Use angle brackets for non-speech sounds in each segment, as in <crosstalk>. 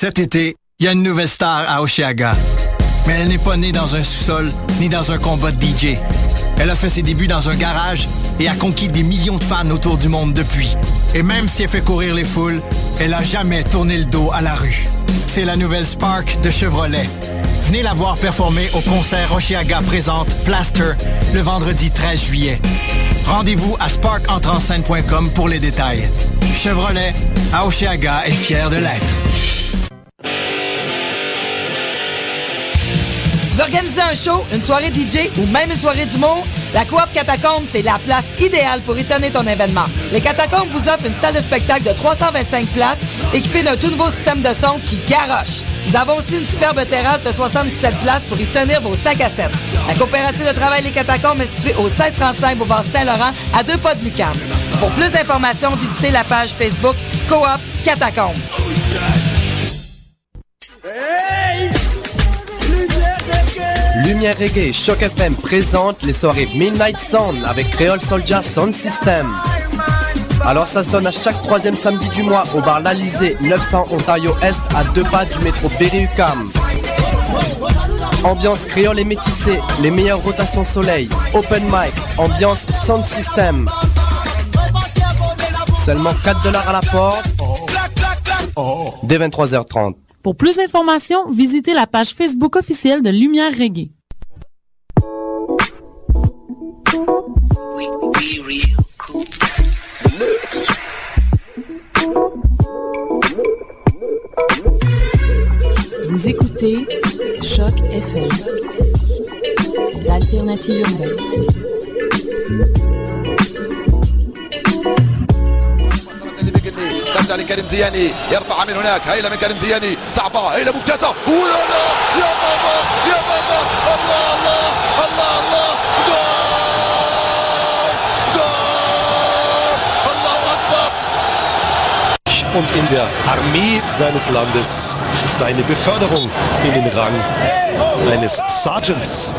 Cet été, il y a une nouvelle star à Oshiaga. Mais elle n'est pas née dans un sous-sol ni dans un combat de DJ. Elle a fait ses débuts dans un garage et a conquis des millions de fans autour du monde depuis. Et même si elle fait courir les foules, elle a jamais tourné le dos à la rue. C'est la nouvelle Spark de Chevrolet. Venez la voir performer au concert Oshiaga présente Plaster le vendredi 13 juillet. Rendez-vous à sparkentrenscène.com pour les détails. Chevrolet, à Oshiaga est fier de l'être. Veux un show, une soirée DJ ou même une soirée d'humour? La Coop Catacombe, c'est la place idéale pour étonner ton événement. Les Catacombes vous offrent une salle de spectacle de 325 places équipée d'un tout nouveau système de son qui garoche. Nous avons aussi une superbe terrasse de 77 places pour y tenir vos 5 à 7. La coopérative de travail Les Catacombes est située au 1635 Boulevard Saint-Laurent, à deux pas de Lucam. Pour plus d'informations, visitez la page Facebook Coop Catacombes. Lumière Reggae Choc FM présente les soirées Midnight Sound avec Creole Soldier Sound System. Alors ça se donne à chaque troisième samedi du mois au bar L'Alizé, 900 Ontario Est, à deux pas du métro Berry-UQAM. Ambiance créole et métissée, les meilleures rotations soleil, open mic, ambiance sound system. Seulement 4 dollars à la porte. Dès 23h30. Pour plus d'informations, visitez la page Facebook officielle de Lumière Reggae. Vous écoutez Choc FM, l'alternative urbaine. ترجع لكريم زياني يرفعها من هناك هيلا من كريم زياني صعبة هيلا ممتازة ولا لا يا بابا يا بابا الله الله الله الله und in der Armee seines Landes seine Beförderung in den Rang eines Sergeants.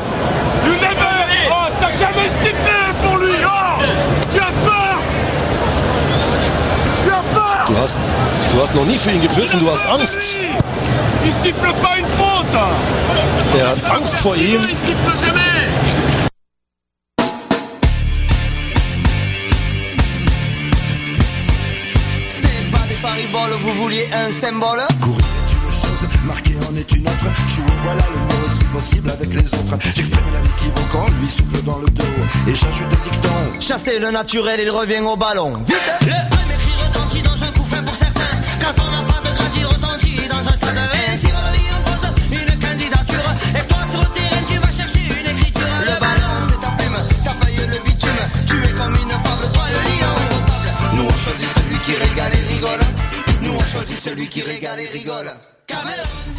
Du hast, du hast noch nie für ihn gepfiffen, du hast Angst. Il siffle pas une faute Er hat Angst vor ihm. Il siffle jamais C'est pas des fariboles, vous vouliez un symbole? Courir est une chose, marquer en est une autre. Jouer, voilà le mot, si possible avec les autres. J'exprime la vie qui vaut lui souffle dans le dos. Et j'ajoute un dicton. Chasser le naturel, il revient au ballon. Vite Le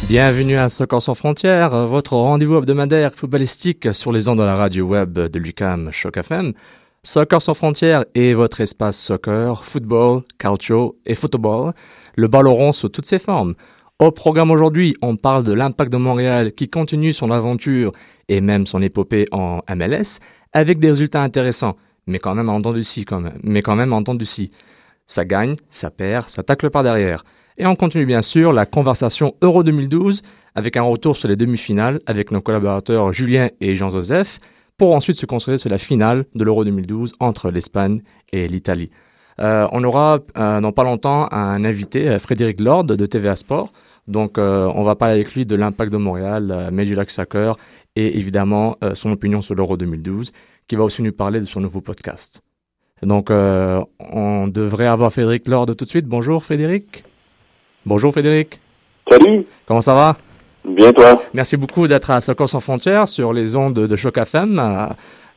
Bienvenue à Soccer sans frontières, votre rendez-vous hebdomadaire footballistique sur les ondes de la radio web de l'UCAM Choc FM. Soccer sans frontières est votre espace soccer, football, calcio et football, le ballon rond sous toutes ses formes. Au programme aujourd'hui, on parle de l'impact de Montréal qui continue son aventure et même son épopée en MLS avec des résultats intéressants, mais quand même en dents de scie quand même, mais quand même en de scie. Ça gagne, ça perd, ça tacle par derrière. Et on continue bien sûr la conversation Euro 2012 avec un retour sur les demi-finales avec nos collaborateurs Julien et Jean-Joseph pour ensuite se concentrer sur la finale de l'Euro 2012 entre l'Espagne et l'Italie. Euh, on aura euh, dans pas longtemps un invité, euh, Frédéric Lord de TVA Sport. Donc on va parler avec lui de l'impact de Montréal, mais du lac Soccer et évidemment son opinion sur l'Euro 2012 qui va aussi nous parler de son nouveau podcast. Donc euh, on devrait avoir Frédéric Lord tout de suite. Bonjour Frédéric. Bonjour Frédéric. Salut. Comment ça va? Bien toi? Merci beaucoup d'être à Soccer sans frontières sur les ondes de Choc FM, euh,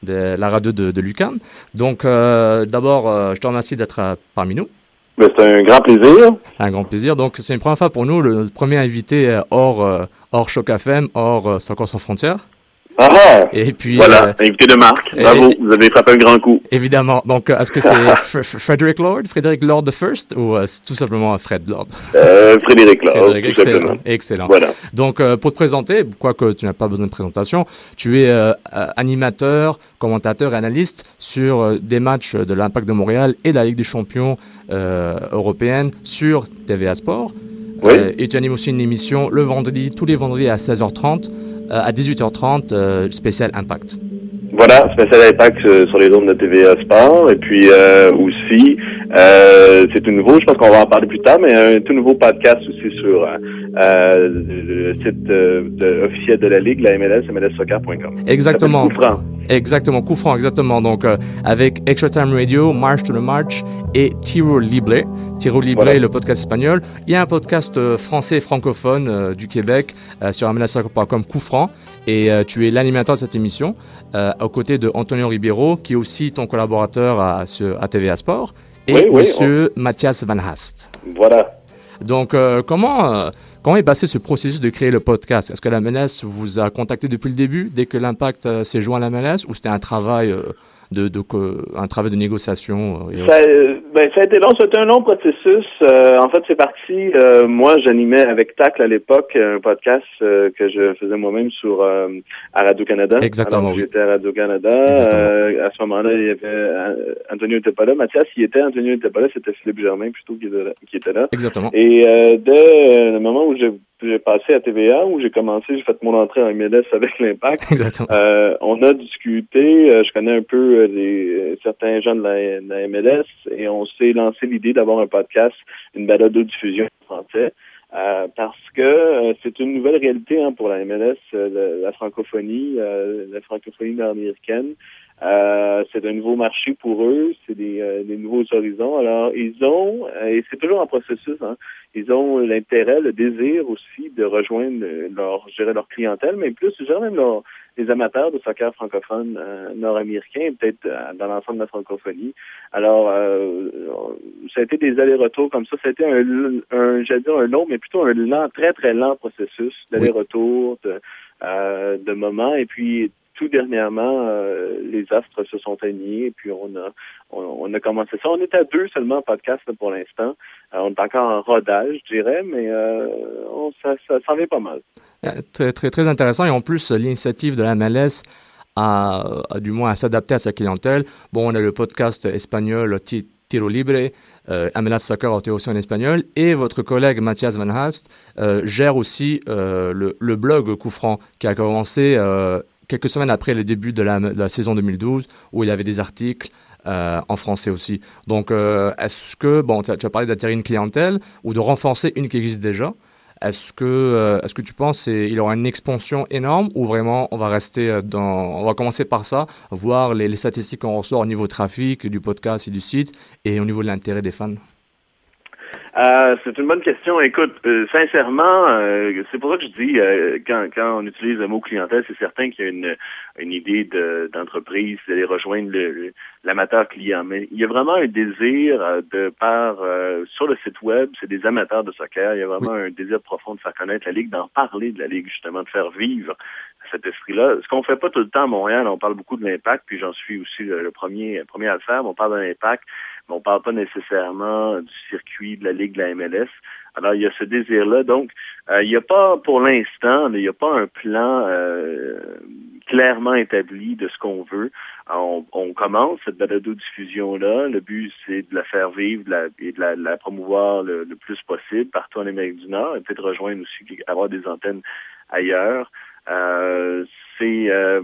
de la radio de, de Lucam. Donc euh, d'abord, euh, je te remercie d'être parmi nous. Ben, c'est un grand plaisir. Un grand plaisir. Donc c'est une première fois pour nous, le premier invité hors, hors Choc FM, hors Soccer sans frontières. Ah. Et puis, Voilà, euh, invité de marque. et- Bravo, vous avez frappé un grand coup. Évidemment. Donc, euh, est-ce que c'est <laughs> Frederick Lord, Frédéric Lord the First, ou euh, tout simplement Fred Lord? Euh, Frédéric Lord, Frédéric, tout excellent, simplement. excellent. Voilà. Donc, euh, pour te présenter, quoique tu n'as pas besoin de présentation, tu es animateur, commentateur et analyste sur des matchs de l'Impact de Montréal et de la Ligue des Champions européenne sur TVA Sport. Oui. Et tu animes aussi une émission le vendredi, tous les vendredis à 16h30, euh, à 18h30, euh, spécial Impact. Voilà, spécial impact euh, sur les ondes de TVA Sport. Et puis euh, aussi, euh, c'est tout nouveau, je pense qu'on va en parler plus tard, mais un tout nouveau podcast aussi sur euh, euh, le site euh, de- officiel de la Ligue, la MLS, mlssoccer.com. Exactement. Coup franc. Exactement, coup franc, exactement. Donc, euh, avec Extra Time Radio, March to the March et Tiro Libre. Tiro Libre, Voilà. le podcast espagnol. Il y a un podcast euh, français francophone du Québec euh, sur mlsoccer.com, coup franc. Et euh, tu es l'animateur de cette émission, euh, aux côtés de Antonio Ribeiro, qui est aussi ton collaborateur à TVA Sport, et Oui, Monsieur Mathias Van Hast. Voilà. Donc, euh, comment, euh, comment est passé ce processus de créer le podcast? Est-ce que la MLS vous a contacté depuis le début, dès que l'impact euh, s'est joint à la MLS, ou c'était un travail de, de un travail de négociation euh, et Ça, euh, ben, ça a été long, c'était un long processus. Euh, en fait, c'est parti. euh, moi, j'animais avec Tacle à l'époque un podcast euh, que je faisais moi-même sur euh, à Radio Canada. Exactement, oui. J'étais à Radio Canada. Euh, à ce moment-là, il y avait Antonio n'était pas là. Mathias, il était Antonio pas là. C'était Philippe Germain plutôt qui était là. Qui était là. Exactement. Et euh, dès le moment où j'ai j'ai passé à TVA, où j'ai commencé, j'ai fait mon entrée en MLS avec l'Impact? <laughs> Exactement. Euh, on a discuté, euh, je connais un peu euh, les, euh, certains gens de la, de la MLS et on s'est lancé l'idée d'avoir un podcast, une balade de diffusion en français. euh, parce que euh, c'est une nouvelle réalité hein, pour la MLS, euh, le- la francophonie, euh, la francophonie nord-américaine. Euh, c'est un nouveau marché pour eux, c'est des, euh, des nouveaux horizons. Alors, ils ont, euh, et c'est toujours en processus, hein, ils ont l'intérêt, le désir aussi de rejoindre leur, je dirais, leur clientèle, mais plus, je dirais même leur, les amateurs de soccer francophone euh, nord-américain, peut-être euh, dans l'ensemble de la francophonie. Alors, euh, ça a été des allers-retours comme ça. Ça a été un, un j'allais dire un long, mais plutôt un lent, très, très lent processus d'aller-retour, de, euh, de moments. Et puis, tout dernièrement, euh, les astres se sont alignés et puis on a on, a commencé ça. On est à deux seulement en podcast là, pour l'instant. Euh, on est encore en rodage, je dirais, mais euh, ça, s'en vient pas mal. Très, très, très intéressant. Et en plus, l'initiative de la MLS a du moins à s'adapter à sa clientèle. Bon, on a le podcast espagnol Ti- Tiro Libre, euh, MLS Soccer a été en espagnol. Et votre collègue Mathias Van Hast euh, gère aussi le, le blog Coup Franc, qui a commencé quelques semaines après le début de la, saison 2012, où il y avait des articles. euh, en français aussi. Donc, euh, est-ce que, bon, tu as, parlé d'attirer une clientèle ou de renforcer une qui existe déjà. Est-ce que, euh, est-ce que tu penses qu'il aura une expansion énorme ou vraiment on va rester dans, on va commencer par ça, voir les, les statistiques qu'on reçoit au niveau trafic du podcast et du site et au niveau de l'intérêt des fans? Euh, c'est une bonne question. Écoute, euh, sincèrement, euh, c'est pour ça que je dis, euh, quand, quand on utilise le mot clientèle, c'est certain qu'il y a une, une idée de, d'entreprise, d'aller rejoindre l'amateur client. Mais il y a vraiment un désir euh, de par euh, sur le site web, c'est des amateurs de soccer. Il y a vraiment un désir profond de faire connaître la ligue, d'en parler de la ligue justement, de faire vivre cet esprit-là. Ce qu'on fait pas tout le temps à Montréal, on parle beaucoup de l'impact, puis j'en suis aussi le, le premier, premier à le faire. mais On parle de l'impact, mais on parle pas nécessairement du circuit de la ligue de la MLS. Alors il y a ce désir-là. Donc euh, il n'y a pas, pour l'instant, il n'y a pas un plan euh, clairement établi de ce qu'on veut. On, on commence cette balado-diffusion-là. Le but, c'est de la faire vivre de la, et de la, de la promouvoir le, le plus possible partout en Amérique du Nord et peut-être rejoindre aussi, avoir des antennes ailleurs. Euh, c'est euh,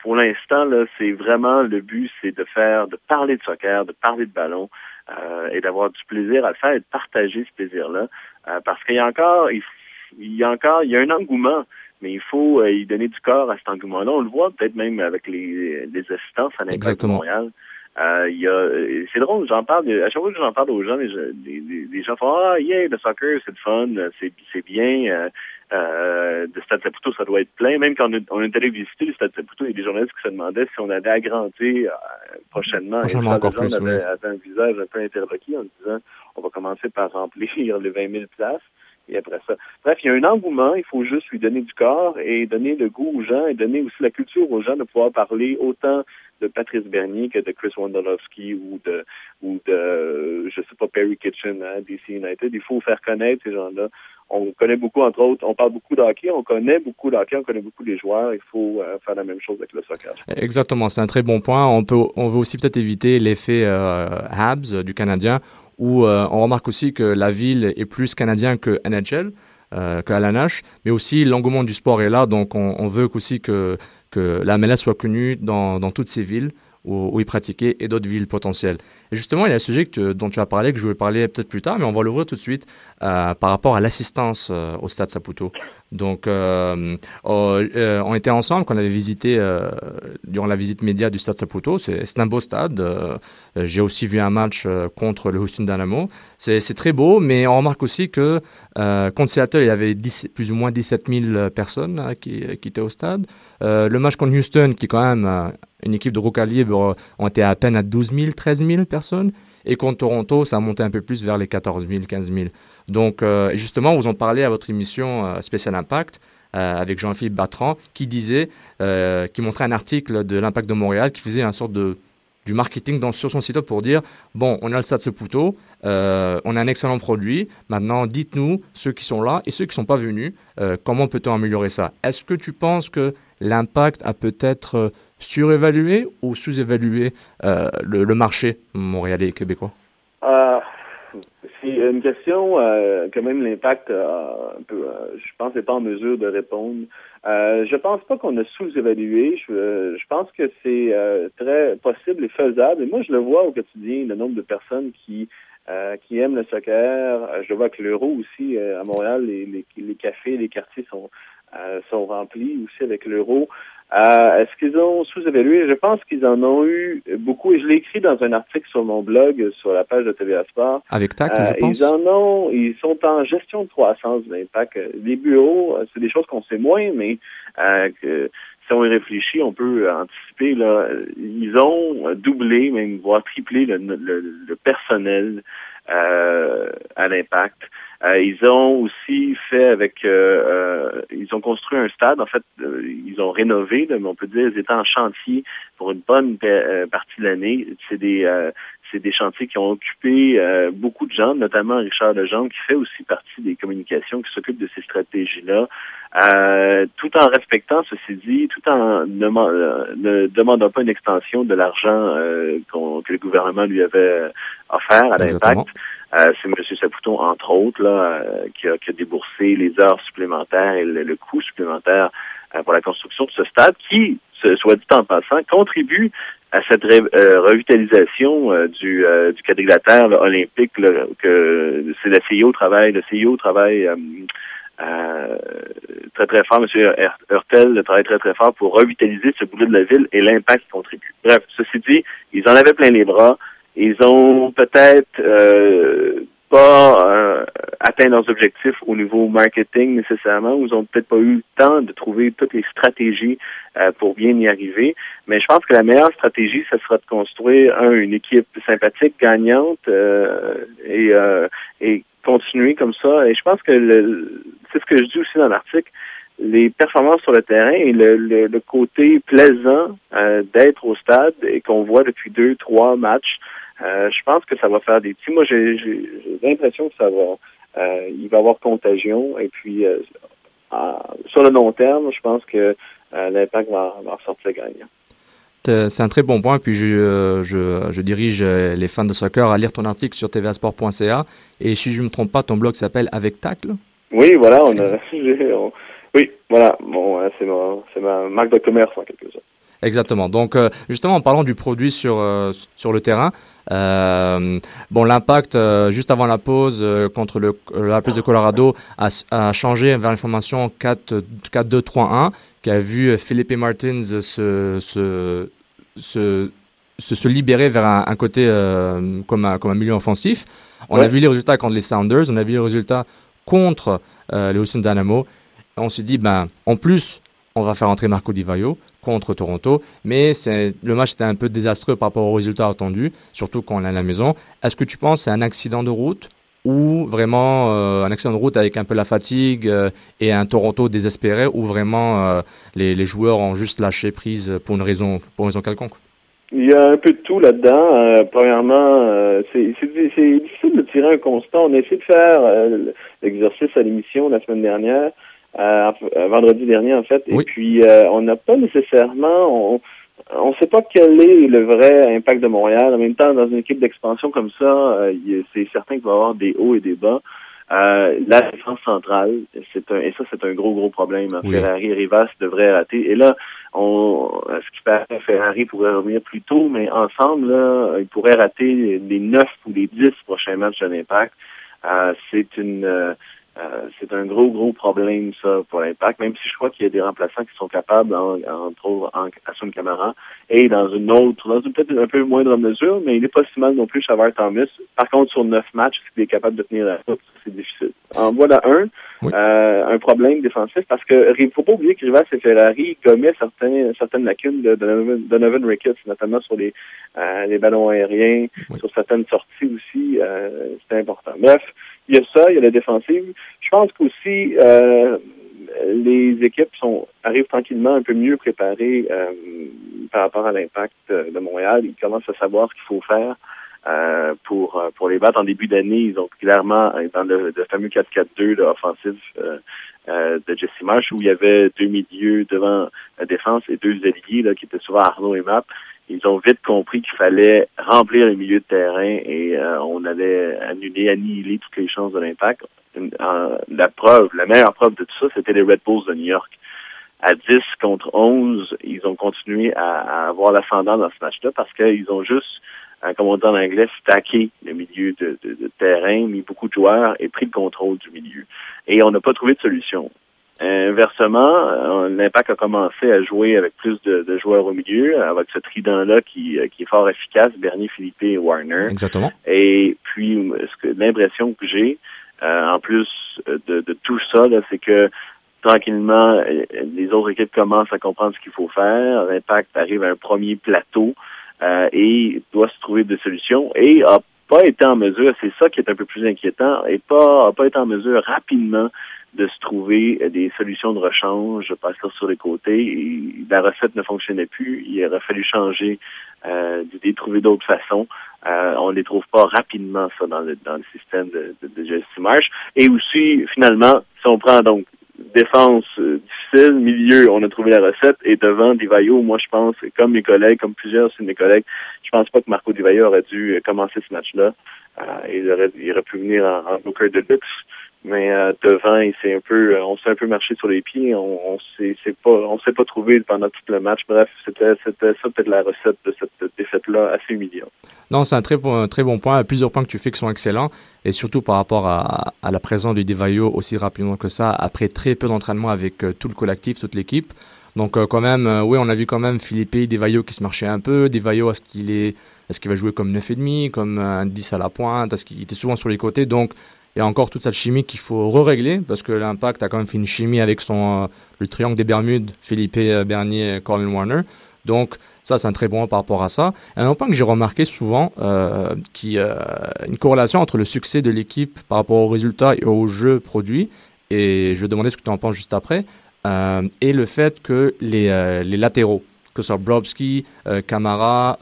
pour l'instant là, c'est vraiment le but, c'est de faire, de parler de soccer, de parler de ballon euh, et d'avoir du plaisir à le faire et de partager ce plaisir-là, euh, parce qu'il y a encore, il, il y a encore, il y a un engouement, mais il faut euh, y donner du corps à cet engouement-là. On le voit peut-être même avec les, les assistances à l'Impact de. Montréal. Euh, a, c'est drôle, j'en parle, de- à chaque fois que j'en parle aux gens, les, les, les- les gens font ah yeah, le soccer c'est le fun, c'est c'est bien. Euh, euh, de Stade Saputo, ça doit être plein. Même quand on, est- allé visiter le Stade Saputo, il y a des journalistes qui se demandaient si on allait agrandir euh, prochainement. Prochainement Et encore plus, oui. un visage un peu interloqué en disant on va commencer par remplir <laughs> les 20 000 places. Après ça. Bref, il y a un engouement, il faut juste lui donner du corps et donner le goût aux gens et donner aussi la culture aux gens de pouvoir parler autant de Patrice Bernier que de Chris Wondolowski ou de ou de je sais pas Perry Kitchen à DC United. Il faut faire connaître ces gens-là. On connaît beaucoup, entre autres, on parle beaucoup de hockey, on connaît beaucoup de hockey, on connaît beaucoup les joueurs. Il faut euh, faire la même chose avec le soccer. Exactement, c'est un très bon point. On peut, on veut aussi peut-être éviter l'effet euh, Habs euh, du Canadien où euh, on remarque aussi que la ville est plus canadien que NHL, euh, que LNH, mais aussi l'engouement du sport est là, donc on, veut aussi que, la MLS soit connue dans, toutes ces villes où, où il pratiquait et d'autres villes potentielles. Et justement, il y a un sujet dont tu as parlé, que je vais parler peut-être plus tard, mais on va l'ouvrir tout de suite euh, par rapport à l'assistance euh, au Stade Saputo. Donc, euh, euh, euh, on était ensemble quand on avait visité, euh, durant la visite média du Stade Saputo. C'est un beau stade. J'ai aussi vu un match contre le Houston Dynamo. C'est très beau, mais on remarque aussi que contre Seattle, il y avait 10 plus ou moins 17 000 personnes euh, qui, étaient au stade. Le match contre Houston, qui est quand même une équipe de gros calibre, on était à peine à 12 000, 13 000 personnes. Et contre Toronto, ça a monté un peu plus vers les 14 000, 15 000. Donc, euh, justement, vous en parlez à votre émission euh, Spécial Impact euh, avec Jean-Philippe Batran, qui disait, euh, qui montrait un article de l'Impact de Montréal qui faisait un sorte de du marketing sur son site pour dire bon, on a le Stade Saputo, euh, on a un excellent produit. Maintenant, dites-nous ceux qui sont là et ceux qui sont pas venus, comment peut-on améliorer ça? Est-ce que tu penses que l'impact a peut-être surévalué ou sous-évalué le, le marché montréalais et québécois? C'est une question euh, que même l'impact, euh, euh, je pense, n'est pas en mesure de répondre. Euh, je pense pas qu'on a sous-évalué. Je, euh, je pense que c'est très possible et faisable. Et moi, je le vois au quotidien, le nombre de personnes qui qui aiment le soccer. Je vois avec l'euro aussi à Montréal. Les, les, les cafés, les quartiers sont sont remplis aussi avec l'euro. Euh, Est-ce qu'ils ont sous-évalué? Je pense qu'ils en ont eu beaucoup, et je l'ai écrit dans un article sur mon blog, sur la page de TVA Sport. Avec Tacle, Euh, je pense. Ils en ont, ils sont en gestion de croissance de l'impact. Les bureaux, euh, c'est des choses qu'on sait moins, mais euh, que si on y réfléchit, on peut anticiper. Là, ils ont doublé, même voire triplé le, le, personnel euh, à l'impact. Euh, ils ont aussi fait avec, euh, euh, ils ont construit un stade. En fait, euh, ils ont rénové, là, mais on peut dire ils étaient en chantier pour une bonne pa- partie de l'année. C'est des, c'est des chantiers qui ont occupé euh, beaucoup de gens, notamment Richard Legendre, qui fait aussi partie des communications, qui s'occupe de ces stratégies-là, euh, tout en respectant, ceci dit, tout en ne, euh, ne demandant pas une extension de l'argent euh, que le gouvernement lui avait offert à l'impact. Euh, c'est M. Saputo, entre autres, là, euh, qui, a, qui a déboursé les heures supplémentaires et le, le coût supplémentaire euh, pour la construction de ce stade, qui, soit dit en passant, contribue à cette ré- euh, revitalisation euh, du, euh, du quadrilatère là, olympique là, que c'est le CIO travaille. Le CIO travaille euh, euh, très très fort. M. Hurtel travaille très très fort pour revitaliser ce bout de la ville et l'impact qui contribue. Bref, ceci dit, ils en avaient plein les bras. Ils ont peut-être euh, pas euh, atteint leurs objectifs au niveau marketing nécessairement, ou ils ont peut-être pas eu le temps de trouver toutes les stratégies euh, pour bien y arriver. Mais je pense que la meilleure stratégie, ce sera de construire un, une équipe sympathique, gagnante, euh, et, euh, et continuer comme ça. Et je pense que c'est ce que je dis aussi dans l'article. Les performances sur le terrain et le, le, le côté plaisant euh, d'être au stade et qu'on voit depuis deux, trois matchs, euh, je pense que ça va faire des petits. Moi, j'ai l'impression que ça va, euh, il va y avoir contagion. Et puis, euh, à- sur le long terme, je pense que l'impact va, va ressortir gagnant. C'est un très bon point. Puis je, je, je dirige les fans de soccer à lire ton article sur tvasport.ca. Et si je ne me trompe pas, ton blog s'appelle Avec Tacle. Oui, voilà, on a, <laughs> j'ai- on- oui, voilà, bon, c'est ma, c'est ma marque de commerce en quelque sorte. Exactement. Donc, euh, justement, en parlant du produit sur, euh, sur le terrain, euh, bon, l'impact, juste avant la pause, contre le, la prise de Colorado, a, a changé vers une formation 4-2-3-1, qui a vu Philippe Martins se, se, se, se, libérer vers un, un côté comme, un, comme un milieu offensif. On Ouais. a vu les résultats contre les Sounders, on a vu les résultats contre les Houston Dynamo. On s'est dit, ben, en plus, on va faire entrer Marco Di Vaio contre Toronto, mais le match était un peu désastreux par rapport aux résultats attendus, surtout quand on est à la maison. Est-ce que tu penses c'est un accident de route ou vraiment euh, un accident de route avec un peu la fatigue euh, et un Toronto désespéré ou vraiment euh, les, les joueurs ont juste lâché prise pour une raison, pour une raison quelconque? Il y a un peu de tout là-dedans. Premièrement, c'est difficile de tirer un constat. On a essayé de faire l'exercice à l'émission la semaine dernière, euh, euh, vendredi dernier en fait, et puis euh, on n'a pas nécessairement, on, on ne sait pas quel est le vrai impact de Montréal. En même temps, dans une équipe d'expansion comme ça, euh, c'est certain qu'il va y avoir des hauts et des bas. Euh, la défense centrale, c'est un, et ça, c'est un gros, gros problème. Oui. Ferrari et Rivas devraient rater. Et là, on, à ce qui paraît, Ferrari pourrait revenir plus tôt, mais ensemble, là, ils pourraient rater les neuf ou les dix prochains matchs de l'Impact. Euh, c'est une, euh, c'est un gros, gros problème, ça, pour l'Impact, même si je crois qu'il y a des remplaçants qui sont capables, en- entre autres, en Assun Camara, et dans une autre, dans une peut-être un peu moindre mesure, mais il n'est pas si mal non plus, Chavard Thomas. Par contre, sur neuf matchs, il est capable de tenir la coupe, c'est difficile. En voilà un, euh, un problème défensif, parce que il faut pas oublier que Rivas et Ferrari gommaient certains, certaines lacunes de Donovan, Donovan Ricketts, notamment sur les, euh, les ballons aériens, sur certaines sorties aussi, euh, c'était important. Bref, il y a ça, il y a la défensive. Je pense qu'aussi euh, les équipes sont arrivent tranquillement un peu mieux préparées euh, par rapport à l'impact euh, de Montréal. Ils commencent à savoir ce qu'il faut faire. euh, pour euh, pour les battre en début d'année, ils ont clairement euh, dans le, le fameux 4-4-2 là, offensif euh, de Jesse Marsh où il y avait deux milieux devant la défense et deux alliés là, qui étaient souvent Arnaud et Map. Ils ont vite compris qu'il fallait remplir les milieux de terrain et euh, on allait annuler, annihiler toutes les chances de l'impact. La preuve, la meilleure preuve de tout ça, c'était les Red Bulls de New York. À 10 contre 11, ils ont continué à, avoir l'ascendant dans ce match-là parce qu'ils ont juste, euh, comme on dit en anglais, stacké le milieu de terrain, mis beaucoup de joueurs et pris le contrôle du milieu. Et on n'a pas trouvé de solution. Inversement, euh, l'impact a commencé à jouer avec plus de, de joueurs au milieu, avec ce trident-là qui, euh, qui est fort efficace, Bernier, Philippe et Warner. Exactement. Et puis, l'impression que j'ai, euh, en plus de, de tout ça, c'est que tranquillement, euh, les autres équipes commencent à comprendre ce qu'il faut faire. L'impact arrive à un premier plateau euh, et doit se trouver des solutions et a pas été en mesure, c'est ça qui est un peu plus inquiétant, et pas a pas été en mesure rapidement de se trouver des solutions de rechange, passer sur les côtés. Et la recette ne fonctionnait plus. Il aurait fallu changer euh, d'idée, trouver d'autres façons. Euh, on ne les trouve pas rapidement, ça, dans le, dans le système de, de, de Jesse Marsh. Et aussi, finalement, si on prend donc défense euh, difficile, milieu, on a trouvé la recette, et devant Divayo, moi je pense, comme mes collègues, comme plusieurs de mes collègues, je pense pas que Marco Divayo aurait dû euh, commencer ce match-là. Euh, il, aurait, il aurait pu venir en, en de luxe. Mais euh, devant, il un peu, euh, on s'est un peu marché sur les pieds. On, on s'est, pas, on trouvé pendant tout le match. Bref, c'était, ça peut-être la recette de cette défaite-là, assez humiliante. Non, c'est un très bon, un très bon point. Plusieurs points que tu fais qui sont excellents. Et surtout par rapport à, la présence du Devayo aussi rapidement que ça, après très peu d'entraînement avec euh, tout le collectif, toute l'équipe. Donc quand même, oui, on a vu quand même Philippe Devayo qui se marchait un peu. Devayo, est-ce qu'il est, est-ce qu'il va jouer comme 9,5, comme un 10 à la pointe? Est-ce qu'il était souvent sur les côtés? Donc il y a encore toute cette chimie qu'il faut re-régler parce que l'impact a quand même fait une chimie avec son euh, le triangle des Bermudes, Philippe euh, Bernier, Colin Warner. Donc ça, c'est un très bon par rapport à ça. Et un point que j'ai remarqué souvent, euh, qui euh, une corrélation entre le succès de l'équipe par rapport aux résultats et au jeu produit. Et je vais demander ce que tu en penses juste après. Et le fait que les, les latéraux, que ce soit Brobski, euh,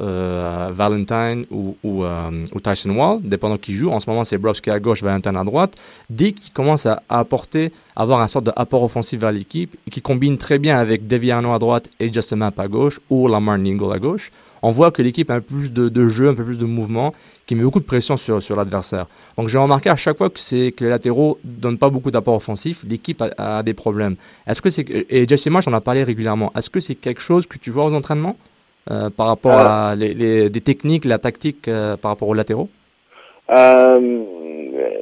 euh, Valentine ou, euh, ou Tyson Wall, dépendant qui joue. En ce moment, c'est Brobski à gauche, Valentine à droite. Dès qu'ils commencent à, apporter, avoir un sorte d'apport offensif vers l'équipe, qui combine très bien avec Deviano à droite et Justin Mapp à gauche, ou Lamar Ningle à gauche, on voit que l'équipe a un peu plus de, de jeu, un peu plus de mouvement, qui met beaucoup de pression sur, sur l'adversaire. Donc j'ai remarqué à chaque fois que, c'est, que les latéraux donnent pas beaucoup d'apport offensif, l'équipe a, a des problèmes. Est-ce que c'est, et Jesse Marsh en a parlé régulièrement, est-ce que c'est quelque chose que tu vois aux entraînements euh, par rapport à les, les, des techniques, la tactique euh, par rapport aux latéraux? Euh,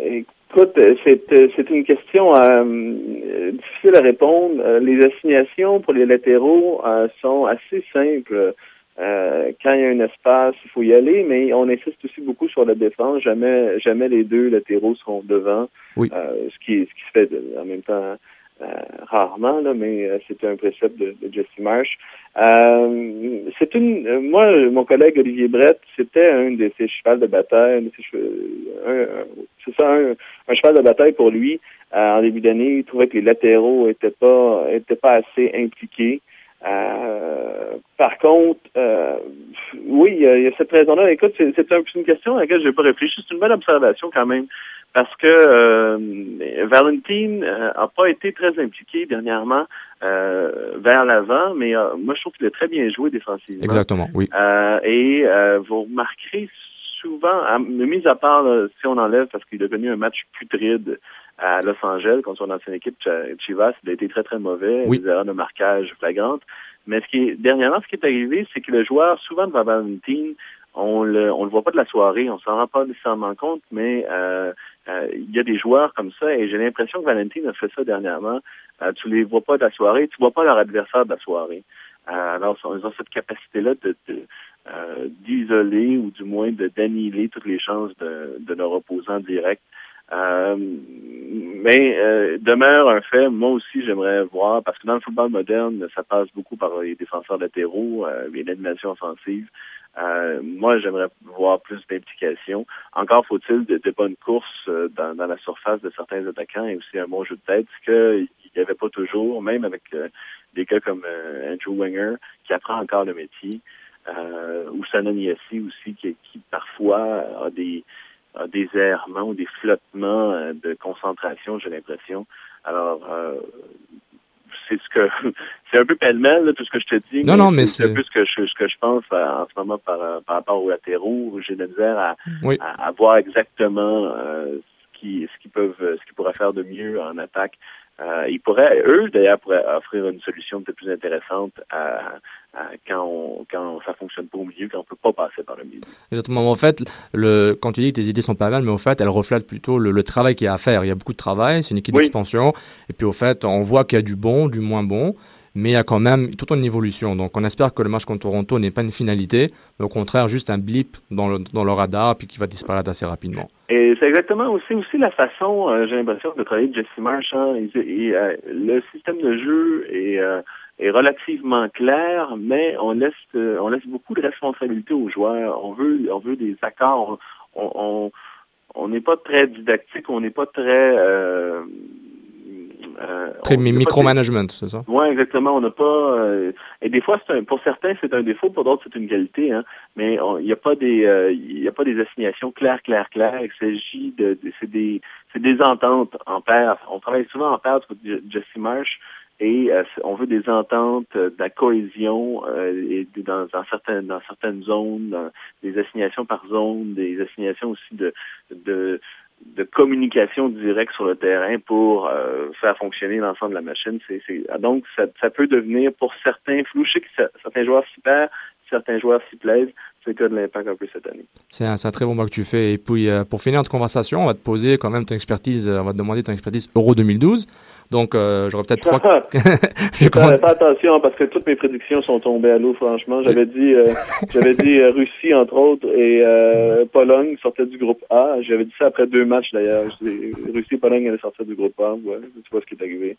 écoute, c'est, une question difficile à répondre. Les assignations pour les latéraux sont assez simples. Euh, quand il y a un espace, il faut y aller, mais on insiste aussi beaucoup sur la défense. Jamais, jamais les deux latéraux seront devant. Oui. Euh, ce qui, ce qui se fait de- en même temps euh, rarement, là, mais euh, c'était un précepte de, de Jesse Marsh. Euh, c'est une, euh, moi, mon collègue Olivier Brett, c'était un de ses chevals de bataille, un de ses cheveux- un- un- c'est ça, un, un cheval de bataille pour lui. Euh, en début d'année, il trouvait que les latéraux étaient pas, étaient pas assez impliqués. Euh, par contre, euh, oui, il y, a, il y a cette raison-là. Écoute, c'est, un- une question à laquelle je n'ai pas réfléchi. C'est une bonne observation quand même. parce que euh, Valentine euh, a pas été très impliqué dernièrement euh, vers l'avant, mais euh, moi je trouve qu'il a très bien joué défensivement. Exactement, oui. Euh, et euh, vous remarquerez souvent, à, mis à part là, si on enlève parce qu'il a connu un match putride à Los Angeles contre son ancienne équipe Ch- Chivas, il a été très très mauvais, Oui. des erreurs de marquage flagrantes. Mais ce qui est dernièrement, ce qui est arrivé, c'est que le joueur, souvent devant Valentine, on le on le voit pas de la soirée, on s'en rend pas nécessairement compte, mais euh, euh, il y a des joueurs comme ça et j'ai l'impression que Valentine a fait ça dernièrement. Euh, tu les vois pas de la soirée, tu vois pas leur adversaire de la soirée. Euh, alors ils ont cette capacité-là de, de, euh, d'isoler ou du moins de d'annihiler toutes les chances de, de leur opposant direct. Euh, mais euh, demeure un fait, moi aussi j'aimerais voir, parce que dans le football moderne, ça passe beaucoup par les défenseurs latéraux euh, et l'animation offensive. Euh, moi, j'aimerais voir plus d'implication. Encore faut-il de, bonnes courses euh, dans, dans la surface de certains attaquants et aussi un bon jeu de tête, ce qu'il n'y avait pas toujours, même avec euh, des gars comme Andrew Wenger, qui apprend encore le métier, ou Sanon Yassi aussi, qui, qui parfois a des des errements ou des flottements euh, de concentration, j'ai l'impression. Alors, euh, c'est ce que <laughs> c'est un peu pêle-mêle tout ce que je te dis. Non, non, mais c'est c'est- un peu ce que je, ce que je pense euh, en ce moment par, par rapport aux latéraux. où J'ai de la misère à, Oui. à, à voir exactement euh, ce qui ce qu'ils peuvent ce qu'ils pourraient faire de mieux en attaque. Euh, ils pourraient, eux d'ailleurs, pourraient offrir une solution peut-être plus intéressante à quand on, quand ça fonctionne pas au milieu, quand on peut pas passer par le milieu. Exactement. En fait, le, quand tu dis que tes idées sont pas mal, mais au fait, elles reflètent plutôt le, le travail qu'il y a à faire. Il y a beaucoup de travail, c'est une équipe Oui. d'expansion. Et puis, au fait, on voit qu'il y a du bon, du moins bon, mais il y a quand même toute une évolution. Donc, on espère que le match contre Toronto n'est pas une finalité, mais au contraire, juste un blip dans le, dans le radar, puis qui va disparaître assez rapidement. Et c'est exactement aussi aussi la façon, euh, j'ai l'impression, de travailler de Jesse Marsh. hein. Il- il, euh, le système de jeu est, euh, est relativement clair, mais on laisse euh, on laisse beaucoup de responsabilités aux joueurs. On veut on veut des accords. On on on n'est pas très didactique, on n'est pas très euh, euh, Très micromanagement, c'est ça? oui, exactement. On n'a pas. euh, et des fois, c'est un, pour certains, c'est un défaut, pour d'autres, c'est une qualité. Hein, mais il n'y a pas des, euh, il y a pas des assignations claires, claires, claires. Il s'agit de, de- c'est des, c'est des ententes en paire. On travaille souvent en paire Jesse Marsh. Et euh, on veut des ententes, euh, de la cohésion euh, et dans, dans certaines dans certaines zones, dans des assignations par zone, des assignations aussi de de, de communication directe sur le terrain pour euh, faire fonctionner l'ensemble de la machine. C'est, ah, donc, ça, ça peut devenir pour certains flou. Je sais que certains joueurs s'y perdent, certains joueurs s'y plaisent. Cas de l'impact un peu cette année. C'est un, très bon mois que tu fais. Et puis, euh, pour finir notre conversation, on va te poser quand même ton expertise, euh, on va te demander ton expertise Euro 2012. Donc, euh, j'aurais peut-être trois. <laughs> <laughs> Je commence- fais attention parce que toutes mes prédictions sont tombées à l'eau, franchement. J'avais dit, euh, <laughs> j'avais dit Russie, entre autres, et euh, Pologne sortaient du groupe A. J'avais dit ça après deux matchs, d'ailleurs. Russie et Pologne allaient sortir du groupe A. Ouais, tu vois ce qui est arrivé.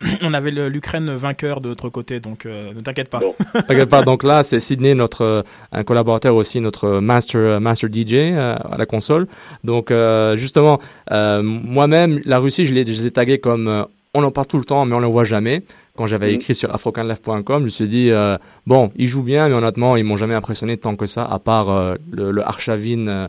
<clears throat> On avait le- l'Ukraine vainqueur de l'autre côté, donc euh, ne t'inquiète pas. <laughs> T'inquiète pas. Donc là, c'est Sydney, notre euh, un collaborateur aussi, notre master master DJ euh, à la console. Donc euh, justement, euh, moi-même, la Russie, je, les ai tagués comme euh, on en parle tout le temps, mais on ne le voit jamais. Quand j'avais Mhm. écrit sur afrocanlife.com, je me suis dit euh, bon, ils jouent bien, mais honnêtement, ils m'ont jamais impressionné tant que ça, à part euh, le, le Arshavin. euh,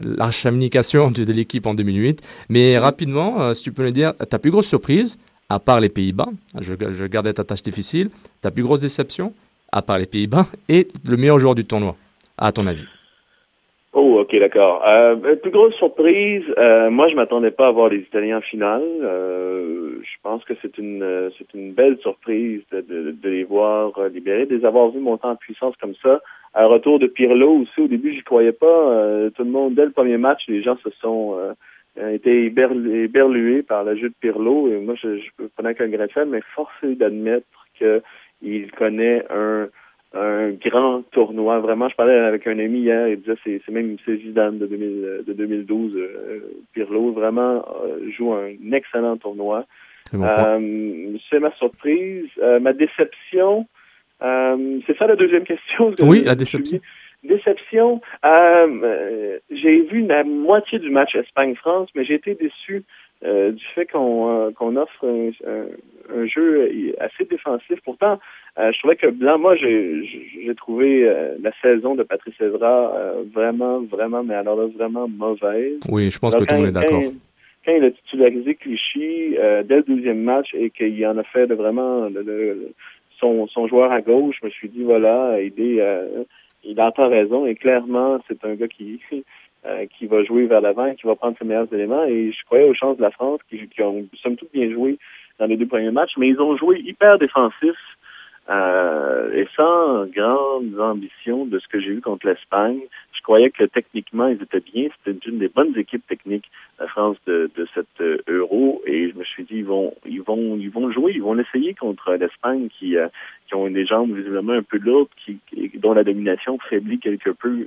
l'archamication de, de l'équipe en 2008. Mais rapidement, euh, si tu peux nous dire, ta plus grosse surprise, à part les Pays-Bas, je, je gardais ta tâche difficile, ta plus grosse déception, à part les Pays-Bas, et le meilleur joueur du tournoi, à ton avis? Oh, ok, d'accord. Euh, plus grosse surprise, euh, moi je m'attendais pas à voir les Italiens en finale. Euh, je pense que c'est une euh, c'est une belle surprise de, de, de les voir euh, libérés, de les avoir vus monter en puissance comme ça. Un retour de Pirlo aussi, au début j'y croyais pas. Euh, tout le monde, dès le premier match, les gens se sont été éberlu- éberlués par le jeu de Pirlo. Et moi je, je prenais qu'un grain de mais forcé d'admettre que il connaît un un grand tournoi. Vraiment, je parlais avec un ami hier, il disait c'est c'est même c'est Zidane de, 2000, de 2012. Euh, Pirlo vraiment euh, joue un excellent tournoi. Bon point. Euh, c'est ma surprise. Euh, ma déception, c'est ça la deuxième question. Oui, la déception. Déception. J'ai vu la moitié du match Espagne-France, mais j'ai été déçu euh, du fait qu'on euh, qu'on offre un, un- un jeu assez défensif. Pourtant, euh, je trouvais que Blanc, moi, j'ai trouvé la saison de Patrice Evra vraiment, vraiment, mais alors là, vraiment mauvaise. Oui, je pense Alors, que tout le monde est d'accord. Quand, il a titularisé Clichy dès le deuxième match et qu'il en a fait de vraiment le- le- son, son joueur à gauche, je me suis dit, voilà, il, est, il entend raison et clairement, c'est un gars qui, euh, qui va jouer vers l'avant qui va prendre ses meilleurs éléments. Et je croyais aux chances de la France qui, qui ont somme toute bien joué dans les deux premiers matchs, mais ils ont joué hyper défensif euh, et sans grandes ambitions de ce que j'ai vu contre l'Espagne. Je croyais que techniquement, ils étaient bien. C'était une des bonnes équipes techniques, la France, de, de cette euh, Euro. Et je me suis dit, ils vont, ils vont, ils vont jouer, ils vont l'essayer contre l'Espagne qui, euh, qui ont des jambes visiblement un peu lourdes, qui, dont la domination faiblit quelque peu.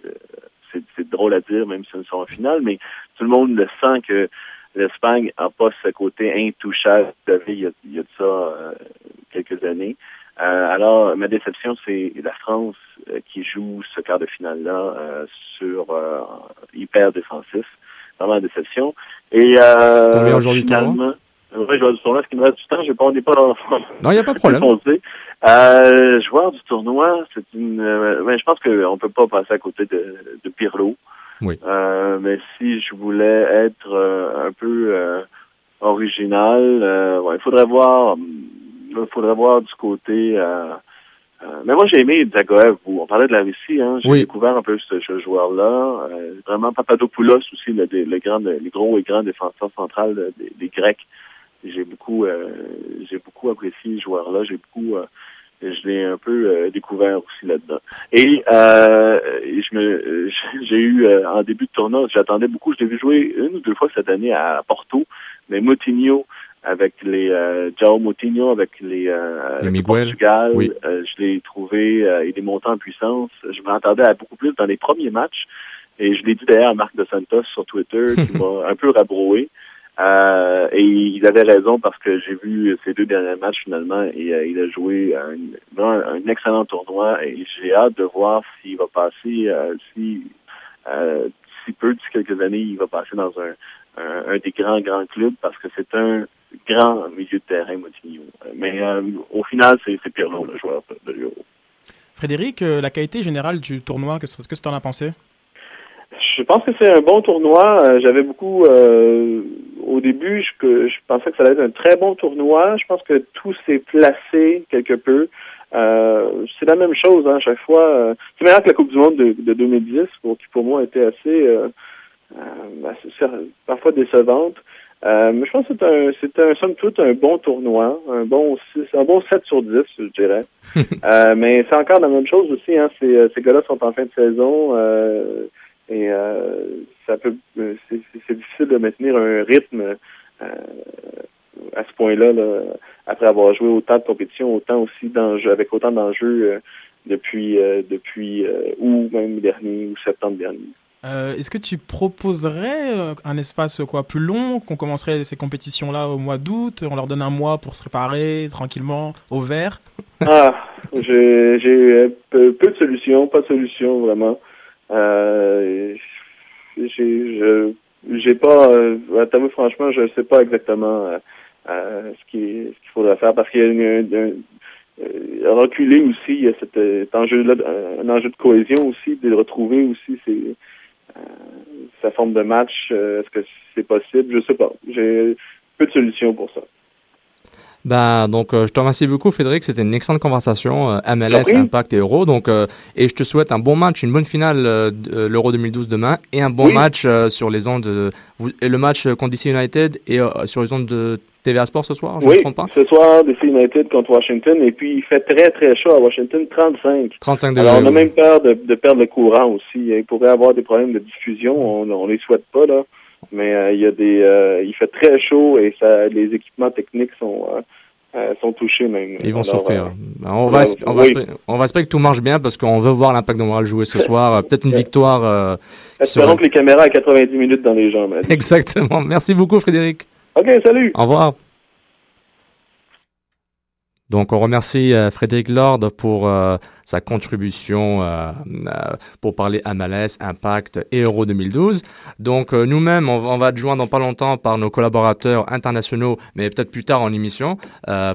C'est, c'est drôle à dire, même si ils sont en finale, mais tout le monde le sent que l'Espagne n'a pas ce côté intouchable avait il y a, il y a de ça euh, quelques années. Euh, alors, ma déception, c'est la France euh, qui joue ce quart de finale-là euh, sur euh, hyper défensif. Vraiment la déception. Et euh, finalement, vrai joueur du tournoi, ce qui me reste du temps, je on n'est pas dans <laughs> Non, il n'y a pas de problème. Euh, joueur du tournoi, c'est une. euh, ben, je pense qu'on peut pas passer à côté de, de Pirlo. Oui. Euh, mais si je voulais être euh, un peu euh, original, euh, ouais, il faudrait voir. Il faudrait voir du côté. euh, euh, mais moi, j'ai aimé Zagoev. On parlait de la Russie. Hein, j'ai Oui. découvert un peu ce, ce joueur-là. Euh, vraiment, Papadopoulos aussi, le, le grand, les gros et grands défenseurs centrales euh, des, des Grecs. J'ai beaucoup, euh, j'ai beaucoup apprécié ce joueur-là. J'ai beaucoup, euh, je l'ai un peu euh, découvert aussi là-dedans. Et euh, je me, <laughs> j'ai eu euh, en début de tournoi, j'attendais beaucoup. Je l'ai vu jouer une ou deux fois cette année à Porto, mais Moutinho avec les euh, João Moutinho avec les, euh, Le le Miguel, Portugal, oui. je l'ai trouvé, euh, il est monté en puissance. Je m'attendais à beaucoup plus dans les premiers matchs. Et je l'ai dit d'ailleurs à Marc de Santos sur Twitter, qui <laughs> m'a un peu rabroué. Euh, et il avait raison parce que j'ai vu ses deux derniers matchs finalement et euh, il a joué un, excellent tournoi et j'ai hâte de voir s'il va passer, euh, si si peu d'ici quelques années, il va passer dans un, un, des grands grands clubs parce que c'est un grand milieu de terrain Moutinho. Mais au final, c'est Pirlo le joueur de l'Euro. Frédéric, la qualité générale du tournoi, qu'est-ce que tu en as pensé? Je pense que c'est un bon tournoi. Euh, J'avais beaucoup euh, au début, je, je pensais que ça allait être un très bon tournoi. Je pense que tout s'est placé quelque peu. Euh, c'est la même chose hein, à chaque fois. Euh, c'est meilleur que la Coupe du Monde de, de 2010, pour, qui pour moi était assez, euh, euh, assez parfois décevante. Euh, mais je pense que c'est un, c'est un, somme toute, un bon tournoi, un bon, six- un bon 7 sur 10, je dirais. <laughs> Euh, mais c'est encore la même chose aussi. Hein, ces, ces gars-là sont en fin de saison euh, et euh, ça peut, euh, c'est, difficile de maintenir un rythme euh, à ce point-là, là, après avoir joué autant de compétitions, autant aussi d'enjeux, avec autant d'enjeux euh, depuis euh, depuis euh, août même dernier ou septembre dernier. Euh, Est-ce que tu proposerais un espace quoi plus long, qu'on commencerait ces compétitions-là au mois d'août, on leur donne un mois pour se préparer tranquillement au vert? Ah, j'ai j'ai peu, peu de solutions, pas de solutions vraiment. Euh, j'ai je j'ai pas euh, à franchement, je sais pas exactement euh, euh, ce qui ce qu'il faudrait faire parce qu'il y a une, une- euh, reculer aussi, il y a cet, euh, enjeu-là, un enjeu de cohésion aussi, de retrouver aussi ses, sa forme de match. Est-ce que c'est possible? Je sais pas. J'ai peu de solutions pour ça. Ben, donc, euh, je te remercie beaucoup, Frédéric. C'était une excellente conversation. euh, MLS, Oui. Impact et Euro. Donc, euh, et je te souhaite un bon match, une bonne finale de l'Euro 2012 demain et un bon Oui. match sur les ondes. de- et le match contre DC United et sur les ondes de TVA Sport ce soir, je ne oui, me trompe pas? ce soir, DC United contre Washington. Et puis, il fait très, très chaud à Washington, 35. 35 degrés. Alors, on a même peur de, de perdre le courant aussi. Il pourrait y avoir des problèmes de diffusion. On, on les souhaite pas, là. Mais euh, il y a des, euh, il fait très chaud et ça, les équipements techniques sont, euh, sont touchés même. Ils vont Alors, souffrir. euh, Ben, on, va, on, va oui. on va espérer que tout marche bien parce qu'on veut voir l'impact de Montréal jouer ce soir. Peut-être une <laughs> victoire. euh, Espérons serait- que les caméras à 90 minutes dans les jambes. Exactement. Merci beaucoup, Frédéric. OK, salut. Au revoir. Donc on remercie euh, Frédéric Lord pour euh, sa contribution euh, pour parler MLS, Impact et Euro 2012. Donc nous-mêmes, on, on va être joints dans pas longtemps par nos collaborateurs internationaux, mais peut-être plus tard en émission,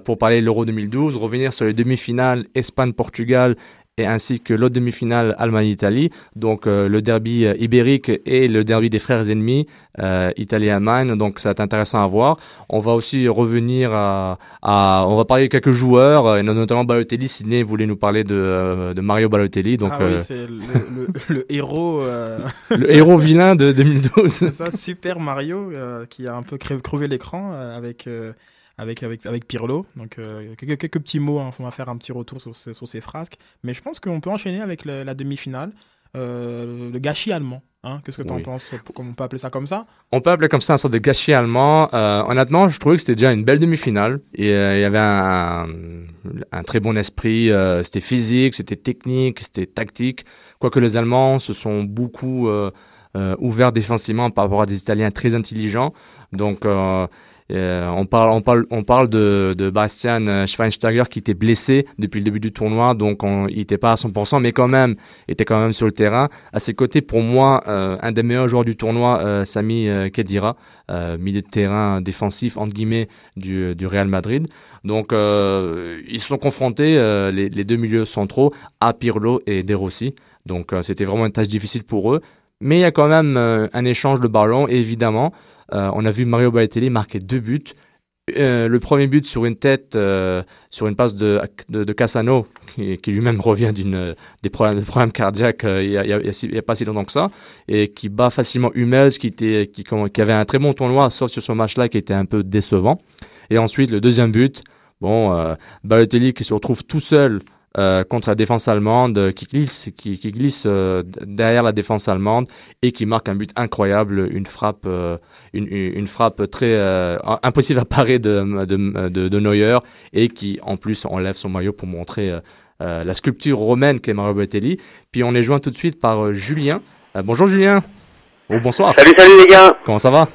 pour parler de l'Euro 2012, revenir sur les demi-finales Espagne-Portugal et ainsi que l'autre demi-finale Allemagne-Italie, donc euh, le derby euh, ibérique et le derby des frères ennemis euh, Italie-Allemagne, donc ça va être intéressant à voir. On va aussi revenir à, à- on va parler de quelques joueurs, et notamment Balotelli, Sidney voulait nous parler de, de Mario Balotelli, donc ah oui, c'est le, le- le héros. le héros <laughs> vilain de 2012. c'est ça, Super Mario, qui a un peu crevé l'écran avec, avec, avec, avec Pirlo. Donc, euh, quelques, quelques petits mots, hein, on va faire un petit retour sur ces, sur ces frasques. Mais je pense qu'on peut enchaîner avec le- la demi-finale, euh, le gâchis allemand. Hein, Qu'est-ce que tu en Oui. penses Comment on peut appeler ça comme ça? On peut appeler comme ça un sorte de gâchis allemand. Euh, honnêtement, je trouvais que c'était déjà une belle demi-finale. Et euh, il y avait un, un très bon esprit. c'était physique, c'était technique, c'était tactique. Quoique les Allemands se sont beaucoup ouverts défensivement par rapport à des Italiens très intelligents. Donc, euh, euh, on parle, on parle, on parle de, de Bastian euh, Schweinsteiger qui était blessé depuis le début du tournoi, donc on, il n'était pas à 100%, mais quand même, était quand même sur le terrain. À ses côtés, pour moi, un des meilleurs joueurs du tournoi, Sami Khedira, milieu de terrain défensif entre guillemets du, du Real Madrid. Donc, ils sont confrontés les, deux milieux centraux à Pirlo et De Rossi. Donc, c'était vraiment une tâche difficile pour eux. Mais il y a quand même un échange de ballons, évidemment. Euh, on a vu Mario Balotelli marquer deux buts. Euh, le premier but sur une tête, euh, sur une passe de, de, Cassano, qui, lui-même <laughs> revient d'une des problèmes, cardiaques il n'y a, pas si longtemps que ça, et qui bat facilement Hummels, qui, était, qui, avait un très bon tournoi, sauf sur ce match-là qui était un peu décevant. Et ensuite, le deuxième but, bon, Balotelli qui se retrouve tout seul euh, contre la défense allemande, euh, qui glisse, qui, qui glisse euh, derrière la défense allemande et qui marque un but incroyable, une frappe, euh, une, frappe très impossible à parer de, de, de, de Neuer et qui en plus enlève son maillot pour montrer la sculpture romaine qu'est Mario Balotelli. Puis on est joint tout de suite par Julien. Bonjour Julien. Oh, bonsoir. Salut, salut les gars. Comment ça va?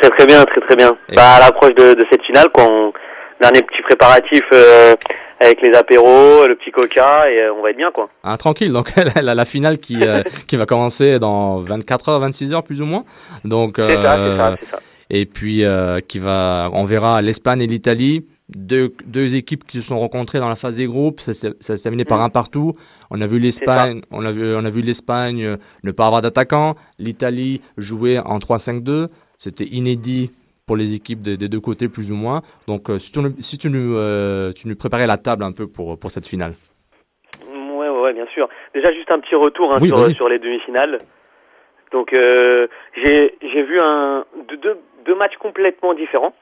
Très très bien, très très bien. Bah, à l'approche de, de cette finale, quand on... petit préparatif euh, avec les apéros, le petit coca, et euh, on va être bien quoi. Ah, tranquille, donc <laughs> la, la, la finale qui, euh, <laughs> qui va commencer dans 24 heures, 26 heures plus ou moins. Donc, C'est ça, c'est ça, euh, c'est ça. Et puis euh, qui va, on verra l'Espagne et l'Italie, deux, deux équipes qui se sont rencontrées dans la phase des groupes. Ça s'est ça s'est terminé par Mm. un partout. On a vu l'Espagne, on a vu, on a vu l'Espagne euh, ne pas avoir d'attaquant. L'Italie jouer en 3-5-2. C'était inédit pour les équipes des, des deux côtés plus ou moins. Donc euh, si, tu, nous- si tu, nous, euh, tu nous préparais la table un peu pour, pour cette finale. Ouais, ouais, ouais, bien sûr. Déjà, juste un petit retour hein, Oui, sur, les demi-finales. Donc, euh, j'ai vu un, deux, deux, deux matchs complètement différents.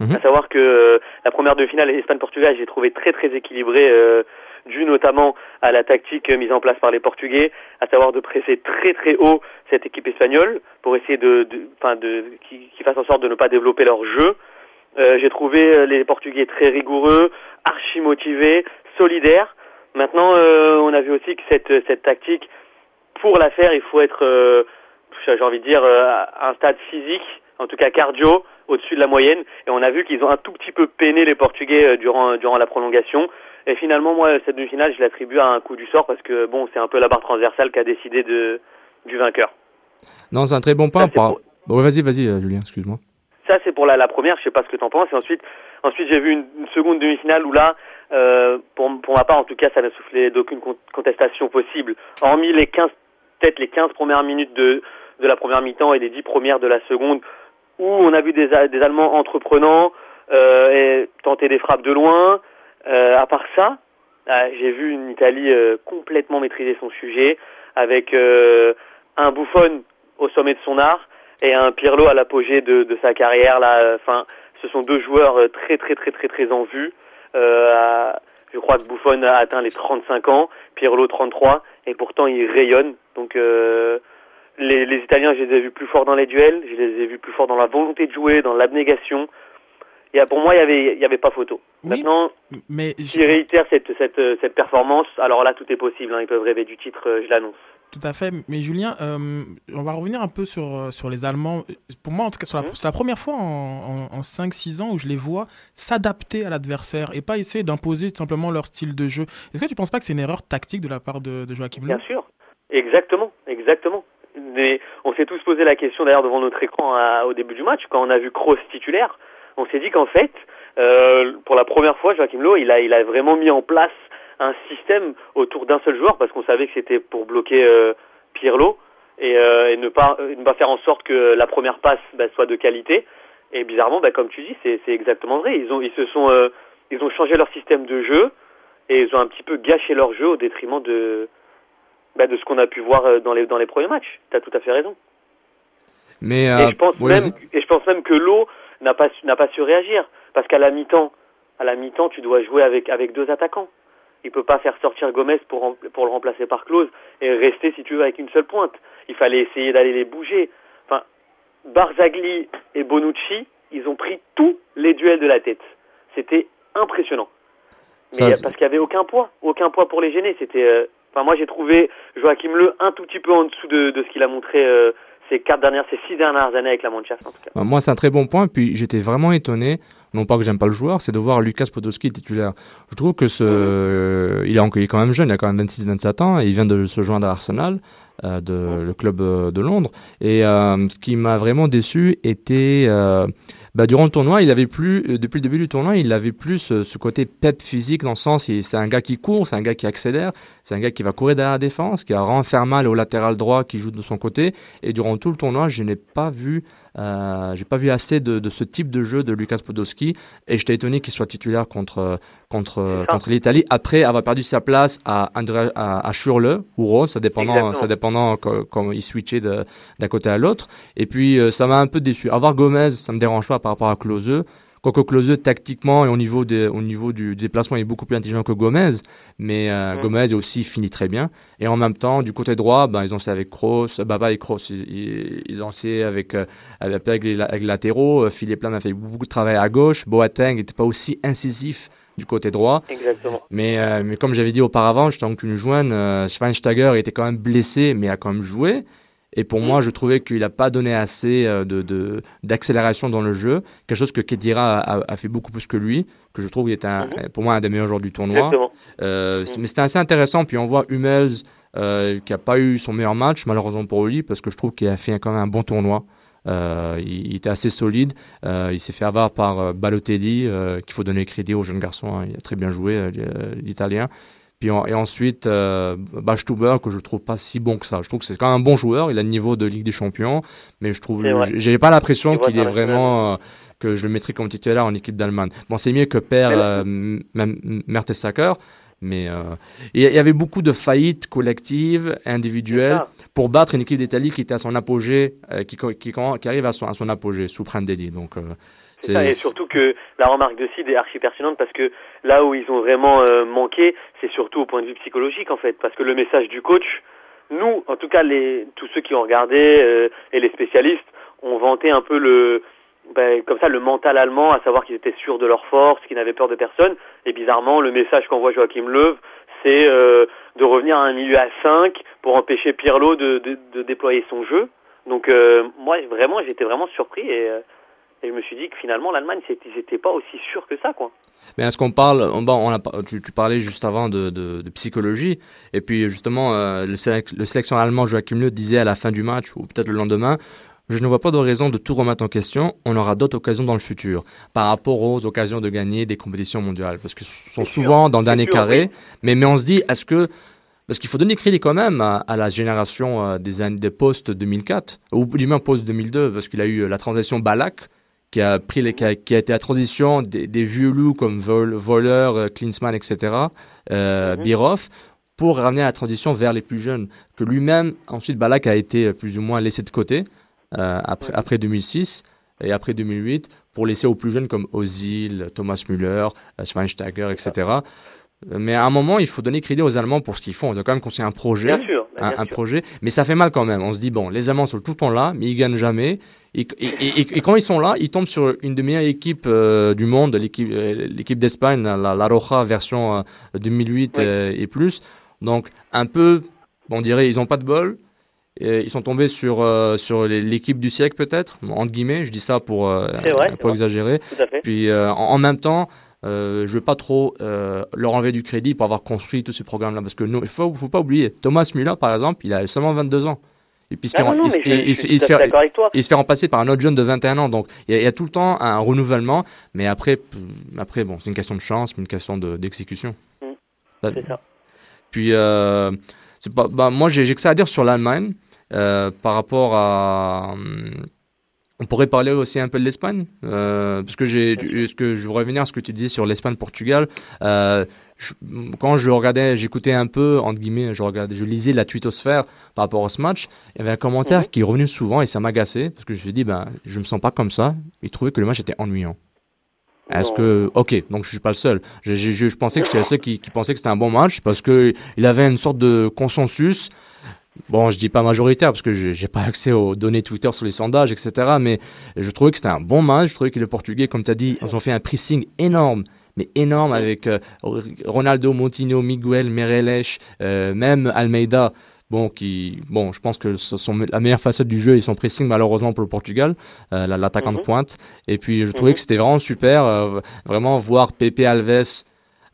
Mhm. À savoir que euh, la première demi-finale Espagne-Portugal, j'ai trouvé très très équilibrée, euh, dû notamment à la tactique mise en place par les Portugais, à savoir de presser très très haut cette équipe espagnole pour essayer de, de, enfin de, qu'ils qu'ils fassent en sorte de ne pas développer leur jeu. Euh, j'ai trouvé euh, les Portugais très rigoureux, archi motivés, solidaires. Maintenant, euh, on a vu aussi que cette, cette tactique, pour la faire, il faut être, euh, j'ai envie de dire, euh, à un stade physique, en tout cas cardio, au-dessus de la moyenne. Et on a vu qu'ils ont un tout petit peu peiné les Portugais euh, durant, durant la prolongation. Et finalement, moi, cette demi-finale, je l'attribue à un coup du sort parce que, bon, c'est un peu la barre transversale qui a décidé de, du vainqueur. Non, c'est un très bon point. par- Bon, vas-y, vas-y, euh, Julien, excuse-moi. Ça, c'est pour la, la première, je sais pas ce que t'en penses. Et ensuite, ensuite j'ai vu une, une seconde demi-finale où là, euh, pour, pour ma part, en tout cas, ça n'a soufflé d'aucune con- contestation possible. Hormis les 15, peut-être les 15 premières minutes de, de la première mi-temps et les 10 premières de la seconde, où on a vu des, des Allemands entreprenants euh, et tenter des frappes de loin. Euh, à part ça, euh, j'ai vu une Italie euh, complètement maîtriser son sujet, avec un Buffon au sommet de son art et un Pirlo à l'apogée de, de sa carrière. Là, enfin, ce sont deux joueurs très très très très très en vue. Euh, je crois que Buffon a atteint les 35 ans, Pirlo 33, et pourtant il rayonne. Donc euh, les, les Italiens, je les ai vus plus forts dans les duels, je les ai vus plus forts dans la volonté de jouer, dans l'abnégation. Il y a, pour moi, il y avait, il y avait pas photo. Maintenant, mais s'ils réitèrent cette, cette, cette performance, alors là, tout est possible. hein, ils peuvent rêver du titre, euh, je l'annonce. Tout à fait. Mais Julien, euh, on va revenir un peu sur, euh, sur les Allemands. Pour moi, en tout cas, Mhm. c'est la, première fois en, en, en 5-6 ans où je les vois s'adapter à l'adversaire et pas essayer d'imposer tout simplement leur style de jeu. Est-ce que tu ne penses pas que c'est une erreur tactique de la part de, de Joachim Löw? Bien sûr, exactement, exactement. Mais on s'est tous posé la question d'ailleurs devant notre écran à- au début du match quand on a vu Kroos titulaire. On s'est dit qu'en fait, euh, pour la première fois, Joachim Löw, il a, il a vraiment mis en place un système autour d'un seul joueur parce qu'on savait que c'était pour bloquer euh, Pirlo et, euh, et ne pas euh, ne pas faire en sorte que la première passe bah, soit de qualité. Et bizarrement, bah, comme tu dis, c'est c'est exactement vrai. Ils ont ils se sont euh, ils ont changé leur système de jeu et ils ont un petit peu gâché leur jeu au détriment de bah, de ce qu'on a pu voir dans les dans les premiers matchs. T'as tout à fait raison. Mais Et je pense ouais, même et je pense même que l'eau n'a pas su- n'a pas su réagir parce qu'à la mi-temps à la mi-temps tu dois jouer avec avec deux attaquants. Il peut pas faire sortir Gomez pour pour le remplacer par Klose et rester si tu veux avec une seule pointe. Il fallait essayer d'aller les bouger. Enfin Barzagli et Bonucci, ils ont pris tous les duels de la tête. C'était impressionnant. Mais parce qu'il n'y avait aucun poids, aucun poids pour les gêner. C'était, euh, enfin moi j'ai trouvé Joachim Le un tout petit peu en dessous de, de ce qu'il a montré euh, ces quatre dernières, ces six dernières années avec la Manchester en tout cas. Euh, Moi, c'est un très bon point. Puis j'étais vraiment étonné, non pas que j'aime pas le joueur, c'est de voir Lucas Podolski titulaire. Je trouve que ce, il, est encore, il est quand même jeune, il a quand même 26-27 ans, et il vient de se joindre à Arsenal, euh, de, le club euh, de Londres. Et euh, ce qui m'a vraiment déçu était, bah, durant le tournoi, il avait plus, euh, depuis le début du tournoi, il avait plus ce, ce côté pep physique dans le sens, c'est un gars qui court, c'est un gars qui accélère, c'est un gars qui va courir derrière la défense, qui va faire mal au latéral droit qui joue de son côté. Et durant tout le tournoi, je n'ai pas vu, euh, j'ai pas vu assez de, de ce type de jeu de Lucas Podolski. Et j'étais étonné qu'il soit titulaire contre contre contre l'Italie après avoir perdu sa place à André, à, à Schürrle ou Rose, ça dépendant, Exactement. ça dépendant comment il switchait d'un côté à l'autre. Et puis euh, ça m'a un peu déçu. Avoir Gomez, ça me dérange pas par rapport à Klose. Quoique Klose, tactiquement et au niveau, des, au niveau du, déplacement, il est beaucoup plus intelligent que Gomez. Mais euh. Gomez aussi fini très bien. Et en même temps, du côté droit, ben, ils ont fait avec Kroos, Baba et Kroos, ils, ont avec, euh, avec, avec les, avec les latéraux. Euh, Philippe Lam a fait beaucoup de travail à gauche. Boateng n'était pas aussi incisif du côté droit. Exactement. Mais, euh, mais comme j'avais dit auparavant, j'étais en qu'une joine, euh, Schweinsteiger était quand même blessé, mais a quand même joué. Et pour moi, je trouvais qu'il n'a pas donné assez euh, de, d'accélération dans le jeu. Quelque chose que Kedira a, a, a fait beaucoup plus que lui, que je trouve qu'il était un, pour moi un des meilleurs joueurs du tournoi. Euh, Mais c'était assez intéressant. Puis on voit Hummels euh, qui n'a pas eu son meilleur match, malheureusement pour lui, parce que je trouve qu'il a fait quand même un bon tournoi. Euh, il, il était assez solide. Euh, il s'est fait avoir par euh, Balotelli, qu'il faut donner crédit au jeune garçon. hein. Il a très bien joué, l'Italien. Puis et ensuite, euh, Bachtuber, que je trouve pas si bon que ça. Je trouve que c'est quand même un bon joueur. Il a le niveau de Ligue des Champions, mais je trouve, j'ai pas l'impression qu'il est vraiment euh, que je le mettrais comme titulaire en équipe d'Allemagne. Bon, c'est mieux que père euh, Mertesacker, mais euh, il y avait beaucoup de faillites collectives, individuelles, pour battre une équipe d'Italie qui était à son apogée, euh, qui, qui, qui arrive à son, à son apogée sous Prandelli. Donc, C'est ça, et surtout que la remarque de Sid est archi pertinente parce que là où ils ont vraiment euh, manqué, c'est surtout au point de vue psychologique en fait, parce que le message du coach, nous, en tout cas les tous ceux qui ont regardé euh, et les spécialistes ont vanté un peu le ben, comme ça le mental allemand, à savoir qu'ils étaient sûrs de leur force, qu'ils n'avaient peur de personne. Et bizarrement, le message qu'envoie Joachim Löw, c'est euh, de revenir à un milieu à 5 pour empêcher Pirlo de, de, de déployer son jeu. Donc euh, moi vraiment j'étais vraiment surpris et, euh, et je me suis dit que finalement l'Allemagne ils n'étaient pas aussi sûrs que ça quoi. Mais est-ce qu'on parle, on, bon, on a, par- tu, tu parlais juste avant de, de, de psychologie, et puis justement, euh, le, sélec- le sélection allemand Joachim Löw disait à la fin du match, ou peut-être le lendemain, je ne vois pas de raison de tout remettre en question, on aura d'autres occasions dans le futur, par rapport aux occasions de gagner des compétitions mondiales, parce que ce sont souvent dans le dernier sûr, carré, oui. mais, mais on se dit, est-ce que, parce qu'il faut donner crédit quand même à, à la génération euh, des des post 2004, ou du moins post 2002, parce qu'il a eu euh, la transition Balak, qui a pris les, qui a, qui a été la transition des, des vieux loups comme Vol, Voller, euh, Klinsmann, etc., euh, Birov, pour ramener la transition vers les plus jeunes. Que lui-même, ensuite, Balak a été euh, plus ou moins laissé de côté euh, après, après 2006 et après 2008 pour laisser aux plus jeunes comme Ozil, Thomas Müller, euh, Schweinsteiger, etc. Mais à un moment, il faut donner crédit aux Allemands pour ce qu'ils font. Ils ont quand même construit un projet, Bien sûr, un, projet, mais ça fait mal quand même. On se dit bon, les Allemands sont tout le temps là, mais ils gagnent jamais. Et, et- et- et- et quand ils sont là, ils tombent sur une des meilleures équipes euh, du monde, l'équipe euh, l'équipe d'Espagne, la, la Roja version euh, 2008 euh, et plus. Donc un peu on dirait ils ont pas de bol. Et ils sont tombés sur, euh, sur l'équipe du siècle peut-être, entre guillemets, je dis ça pour, euh, vrai, pour exagérer. Puis euh, en, en même temps, euh, je veux pas trop euh, leur enlever du crédit pour avoir construit tous ces programmes-là. Parce que nous, il faut, faut pas oublier, Thomas Müller par exemple, il a seulement 22 ans. Et puis il se fait- non, non, il se- mais je- il- je il suis se- il tout se à fait fait- d'accord avec toi. il se fait remplacer par un autre jeune de 21 ans. Donc il y, a- il y a tout le temps un renouvellement. Mais après, après bon, c'est une question de chance, mais une question de- d'exécution. Mm. Bah, C'est ça. Puis, euh, pas, bah, moi, j'ai j'ai que ça à dire sur l'Allemagne euh, par rapport à. hum, on pourrait parler aussi un peu de l'Espagne, euh, parce que j'ai, ce que je veux revenir à ce que tu disais sur l'Espagne-Portugal. Euh, quand je regardais, j'écoutais un peu entre guillemets, je regardais, je lisais la twittosphère par rapport à ce match. Il y avait un commentaire qui est revenu souvent et ça m'agaçait parce que je me suis dit, ben, je me sens pas comme ça. Il trouvait que le match était ennuyant. Est-ce que, ok, donc je suis pas le seul. Je, je, je- je pensais que j'étais le seul qui, qui pensait que c'était un bon match parce que il avait une sorte de consensus. Bon, je dis pas majoritaire parce que j'ai pas accès aux données Twitter sur les sondages, etc. Mais je trouvais que c'était un bon match. Je trouvais que les Portugais, comme tu as dit, ils ont fait un pressing énorme, mais énorme avec euh, Ronaldo, Moutinho, Miguel, Mereles, euh, même Almeida. Bon, qui, bon, je pense que ce sont la meilleure facette du jeu et son pressing malheureusement pour le Portugal, euh, la- l'attaquant de pointe. Et puis je trouvais que c'était vraiment super, vraiment voir Pepe Alves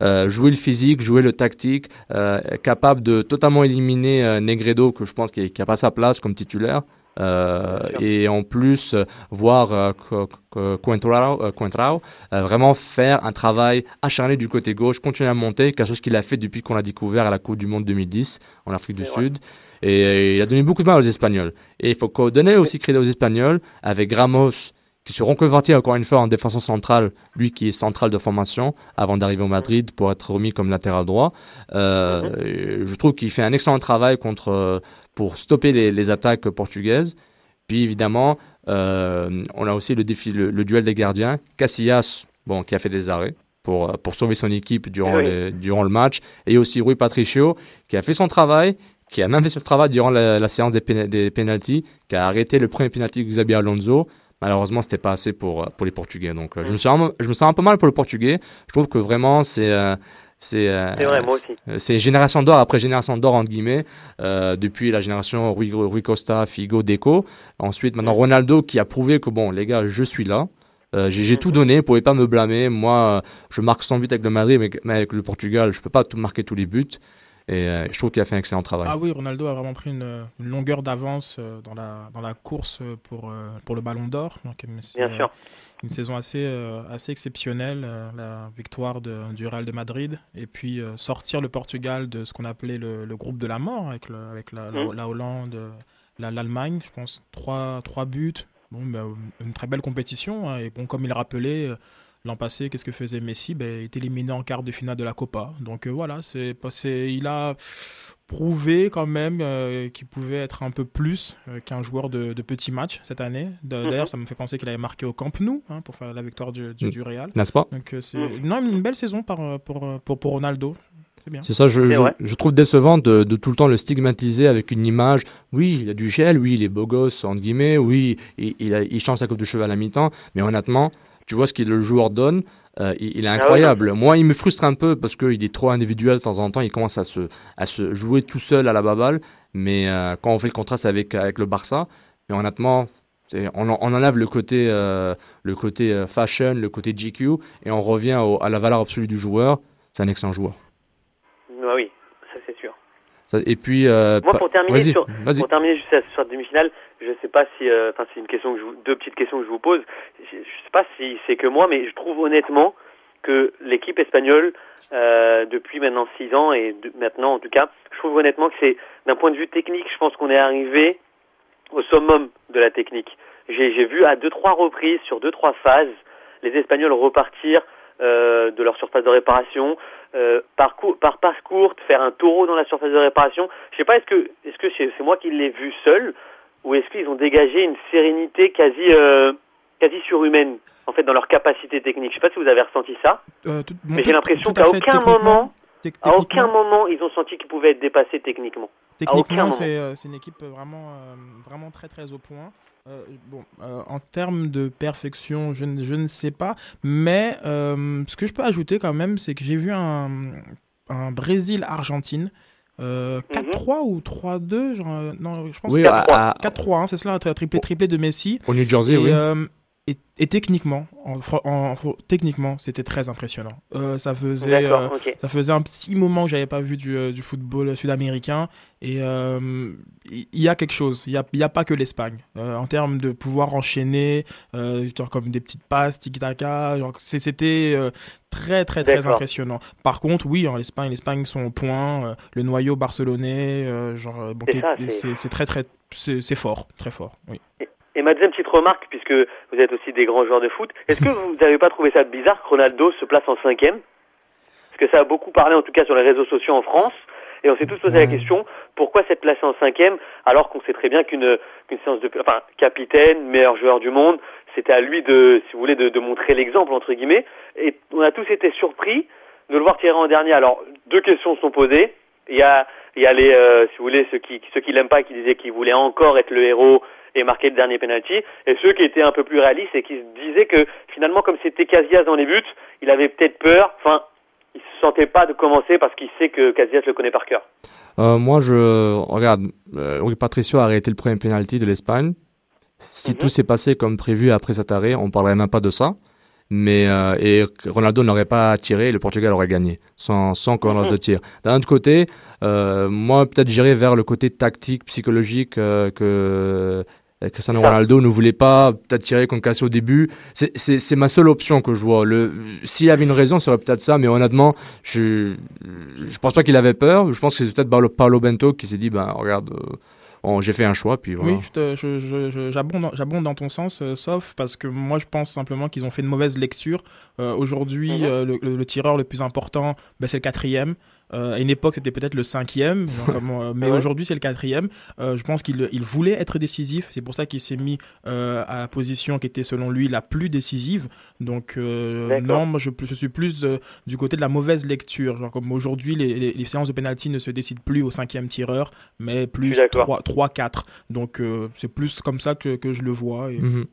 euh, jouer le physique, jouer le tactique, euh, capable de totalement éliminer euh, Negredo, que je pense qu'il n'a pas sa place comme titulaire. Et en plus, voir Co- Co- Coentrao, vraiment faire un travail acharné du côté gauche, continuer à monter, quelque chose qu'il a fait depuis qu'on l'a découvert à la Coupe du Monde 2010 en Afrique du Sud. Et il a donné beaucoup de mal aux Espagnols. Et il faut donner aussi crédit aux Espagnols avec Ramos qui se reconvertit encore une fois en défenseur central, lui qui est central de formation avant d'arriver au Madrid pour être remis comme latéral droit. Euh, Je trouve qu'il fait un excellent travail contre, euh, pour stopper les, les attaques portugaises. Puis évidemment, euh, on a aussi le défi, le, le duel des gardiens. Casillas, bon, qui a fait des arrêts pour, pour sauver son équipe durant, Oui. les- durant le match. Et aussi Rui Patricio, qui a fait son travail, qui a même fait son travail durant la, la séance des, péna- des pénalties, qui a arrêté le premier penalty de Xabi Alonso. Malheureusement, c'était pas assez pour, euh, pour les Portugais. Donc, euh, je, me sens, un- je me sens un peu mal pour le Portugais. Je trouve que vraiment, c'est. euh, c'est euh, génération d'or après génération d'or, entre guillemets, euh, depuis la génération Rui, Rui Costa, Figo, Deco. Ensuite, maintenant Ronaldo qui a prouvé que, bon, les gars, je suis là. Euh, j'ai tout donné, vous pouvez pas me blâmer. Moi, je marque 100 buts avec le Madrid, mais, mais avec le Portugal, je peux pas tout marquer tous les buts. Et euh, je trouve qu'il a fait un excellent travail. Ah oui, Ronaldo a vraiment pris une, une longueur d'avance euh, dans la, dans la course euh, pour, euh, pour le Ballon d'Or. Bien euh, sûr. Une saison assez, euh, assez exceptionnelle, euh, la victoire de, du Real de Madrid. Et puis euh, sortir le Portugal de ce qu'on appelait le, le groupe de la mort avec, le, avec la, la- la Hollande, la- l'Allemagne, je pense. Trois, trois buts. Bon, ben, une très belle compétition. hein. Et bon, comme il rappelait, euh, l'an passé, qu'est-ce que faisait Messi? Ben, Il est éliminé en quart de finale de la Copa. Donc euh, voilà, c'est, pas- c'est- il a prouvé quand même euh, qu'il pouvait être un peu plus euh, qu'un joueur de, de petits matchs cette année. Mhm. D'ailleurs, ça me fait penser qu'il avait marqué au Camp Nou hein, pour faire la victoire du, du, Mm. du Real. N'est-ce pas? Donc euh, c'est Mhm. non, une belle saison par, pour, pour, pour Ronaldo. C'est bien. C'est ça, je, C'est je, trouve décevant de, de tout le temps le stigmatiser avec une image. Oui, il a du gel, oui, il est beau gosse, entre guillemets, oui, il, il, a- il change sa coupe de cheveux à la mi-temps, mais honnêtement, tu vois ce que le joueur donne, euh, il, il est ouais, incroyable. Moi, il me frustre un peu parce qu'il est trop individuel de temps en temps, il commence à se, à se jouer tout seul à la baballe, mais euh, quand on fait le contraste avec, avec le Barça, mais honnêtement, on, en- on enlève le côté, euh, le côté fashion, le côté GQ, et on revient au- à la valeur absolue du joueur. C'est un excellent joueur. Ah oui, ça c'est sûr. Ça- et puis, Moi, pour terminer, sur, pour terminer juste sur demi-finale, je sais pas si, euh, enfin, c'est une question que je vous, deux petites questions que je vous pose. Je, je sais pas si c'est que moi, mais je trouve honnêtement que l'équipe espagnole, euh, depuis maintenant six ans et maintenant en tout cas, je trouve honnêtement que c'est, d'un point de vue technique, je pense qu'on est arrivé au summum de la technique. J'ai vu à deux trois reprises, sur deux trois phases, les Espagnols repartir euh, de leur surface de réparation, euh, par, par passe courte, faire un taureau dans la surface de réparation. Je sais pas, est-ce que est-ce que c'est moi qui l'ai vu seul ou est-ce qu'ils ont dégagé une sérénité quasi euh, quasi surhumaine en fait dans leur capacité technique? Je sais pas si vous avez ressenti ça, Euh, tout- bon, mais j'ai l'impression qu'à aucun moment, à aucun moment, ils ont senti qu'ils pouvaient être dépassés techniquement. Techniquement, c'est euh, c'est une équipe vraiment, euh, vraiment très très au point. Euh, bon, euh, en termes de perfection, je, ne- je ne sais pas. Mais euh, ce que je peux ajouter quand même, c'est que j'ai vu un, un Brésil-Argentine Euh, 4-3 ou 3-2 genre, euh, Non, je pense Oui, que à- à- 4-3, hein, c'est cela, un triplé, triplé de Messi. Au New Jersey, et, oui. euh, et, et techniquement, en, en- techniquement, c'était très impressionnant. Euh, ça faisait, euh, ça faisait un petit moment que j'avais pas vu du, euh, du football sud-américain. Et il y, a quelque chose. Il y a, y a pas que l'Espagne. En termes de pouvoir enchaîner, genre comme des petites passes, genre, c'est- c'était très très très impressionnant. Par contre, oui, en l'Espagne, l'Espagne sont au point. le noyau barcelonais, genre, bon, C'est très très, c'est c'est fort, très fort. Oui. Et ma deuxième petite remarque, puisque vous êtes aussi des grands joueurs de foot, est-ce que vous n'avez pas trouvé ça bizarre que Ronaldo se place en cinquième? Parce que ça a beaucoup parlé, en tout cas sur les réseaux sociaux en France, et on s'est tous posé la question pourquoi s'être placé en cinquième alors qu'on sait très bien qu'une qu'une séance de enfin capitaine, meilleur joueur du monde, c'était à lui de si vous voulez de, de montrer l'exemple entre guillemets. Et on a tous été surpris de le voir tirer en dernier. Alors deux questions sont posées. Il y a il y a les euh, si vous voulez ceux qui ceux qui l'aiment pas qui disaient qu'il voulait encore être le héros et marquer le dernier penalty et ceux qui étaient un peu plus réalistes et qui se disaient que finalement comme c'était Casillas dans les buts, il avait peut-être peur, enfin il se sentait pas de commencer parce qu'il sait que Casillas le connaît par cœur. Euh, moi, je regarde. Euh, Patricio a arrêté le premier penalty de l'Espagne. Si Mhm. tout s'est passé comme prévu après cet arrêt, on parlerait même pas de ça. Mais euh, et Ronaldo n'aurait pas tiré, le Portugal aurait gagné sans sans que Ronaldo Mhm. tire. D'un autre côté, euh, moi peut-être j'irais vers le côté tactique, psychologique que Cristiano Ça. Ronaldo ne voulait pas peut-être tirer contre Cassio au début. C'est- C'est c'est ma seule option que je vois. Le s'il y avait une raison, ce serait peut-être ça. Mais honnêtement, je je pense pas qu'il avait peur. Je pense que c'est peut-être Paolo, Paolo Bento qui s'est dit ben regarde, euh, on- j'ai fait un choix puis voilà. Oui, je te- je- je- je- j'abonde dans- j'abonde dans ton sens, euh, sauf parce que moi je pense simplement qu'ils ont fait une mauvaise lecture. Euh, Aujourd'hui, Mhm. euh, le, le- le tireur le plus important, ben, c'est le quatrième. Euh, à une époque, c'était peut-être le cinquième, genre <laughs> comme, euh, mais Ouais. aujourd'hui, c'est le quatrième. Euh, je pense qu'il il voulait être décisif. C'est pour ça qu'il s'est mis à la position qui était, selon lui, la plus décisive. Donc, non, moi, je, je suis plus de- du côté de la mauvaise lecture. Genre, comme aujourd'hui, les, les- les séances de penalty ne se décident plus au cinquième tireur, mais plus suis d'accord. 3, 3-4. Donc, c'est plus comme ça que, que je le vois. Et... Mhm.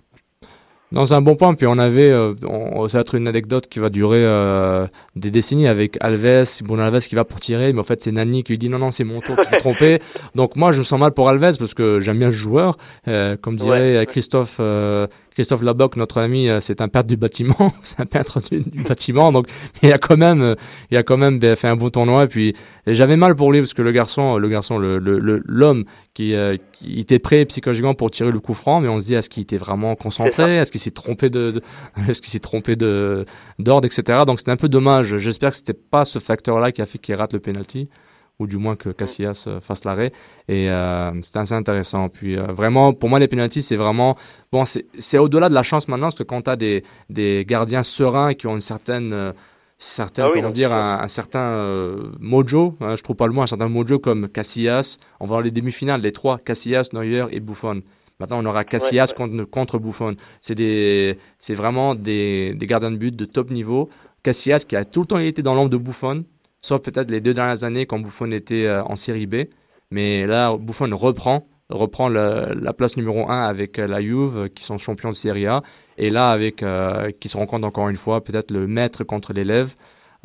C'est un bon point. Puis on avait, euh, on- ça va être une anecdote qui va durer euh, des décennies avec Alves, Bruno Alves qui va pour tirer, mais en fait c'est Nani qui lui dit non non c'est mon tour, tu t'es trompé. Donc moi je me sens mal pour Alves parce que j'aime bien ce joueur. Euh, comme dirait Ouais. Christophe Christophe Laboc, notre ami, c'est un peintre du bâtiment, <laughs> c'est un peintre du, du bâtiment. Donc il a quand même, euh, il a quand même ben, fait un bon tournoi. Et puis j'avais mal pour lui parce que le garçon, le garçon, le l'homme qui, euh, qui était prêt psychologiquement pour tirer le coup franc, mais on se dit est-ce qu'il était vraiment concentré, est-ce qu'il s'est trompé de, de- <laughs> est-ce qu'il s'est trompé de d'ordre, etc. Donc c'était un peu dommage. J'espère que c'était pas ce facteur-là qui a fait qu'il rate le penalty ou du moins que Casillas euh, fasse l'arrêt. Et euh, c'était assez intéressant. Puis euh, vraiment, pour moi, les penalties, c'est vraiment bon. C'est au-delà de la chance maintenant, parce que quand tu as des des gardiens sereins qui ont une certaine euh, Ah oui, comment dire, un, un certain euh, mojo, hein, je trouve pas le mot, un certain mojo comme Casillas. On va voir les demi-finales, les trois, Casillas, Neuer et Buffon. Maintenant, on aura Casillas Ouais, contre, contre Buffon. C'est des, c'est vraiment des, des gardiens de but de top niveau. Casillas qui a tout le temps été dans l'ombre de Buffon, sauf peut-être les deux dernières années quand Buffon était euh, en série B. Mais là, Buffon reprend, reprend le- la place numéro 1 avec euh, la Juve, euh, qui sont champions de Serie A. Et là, avec, euh, qui se rencontrent encore une fois, peut-être le maître contre l'élève.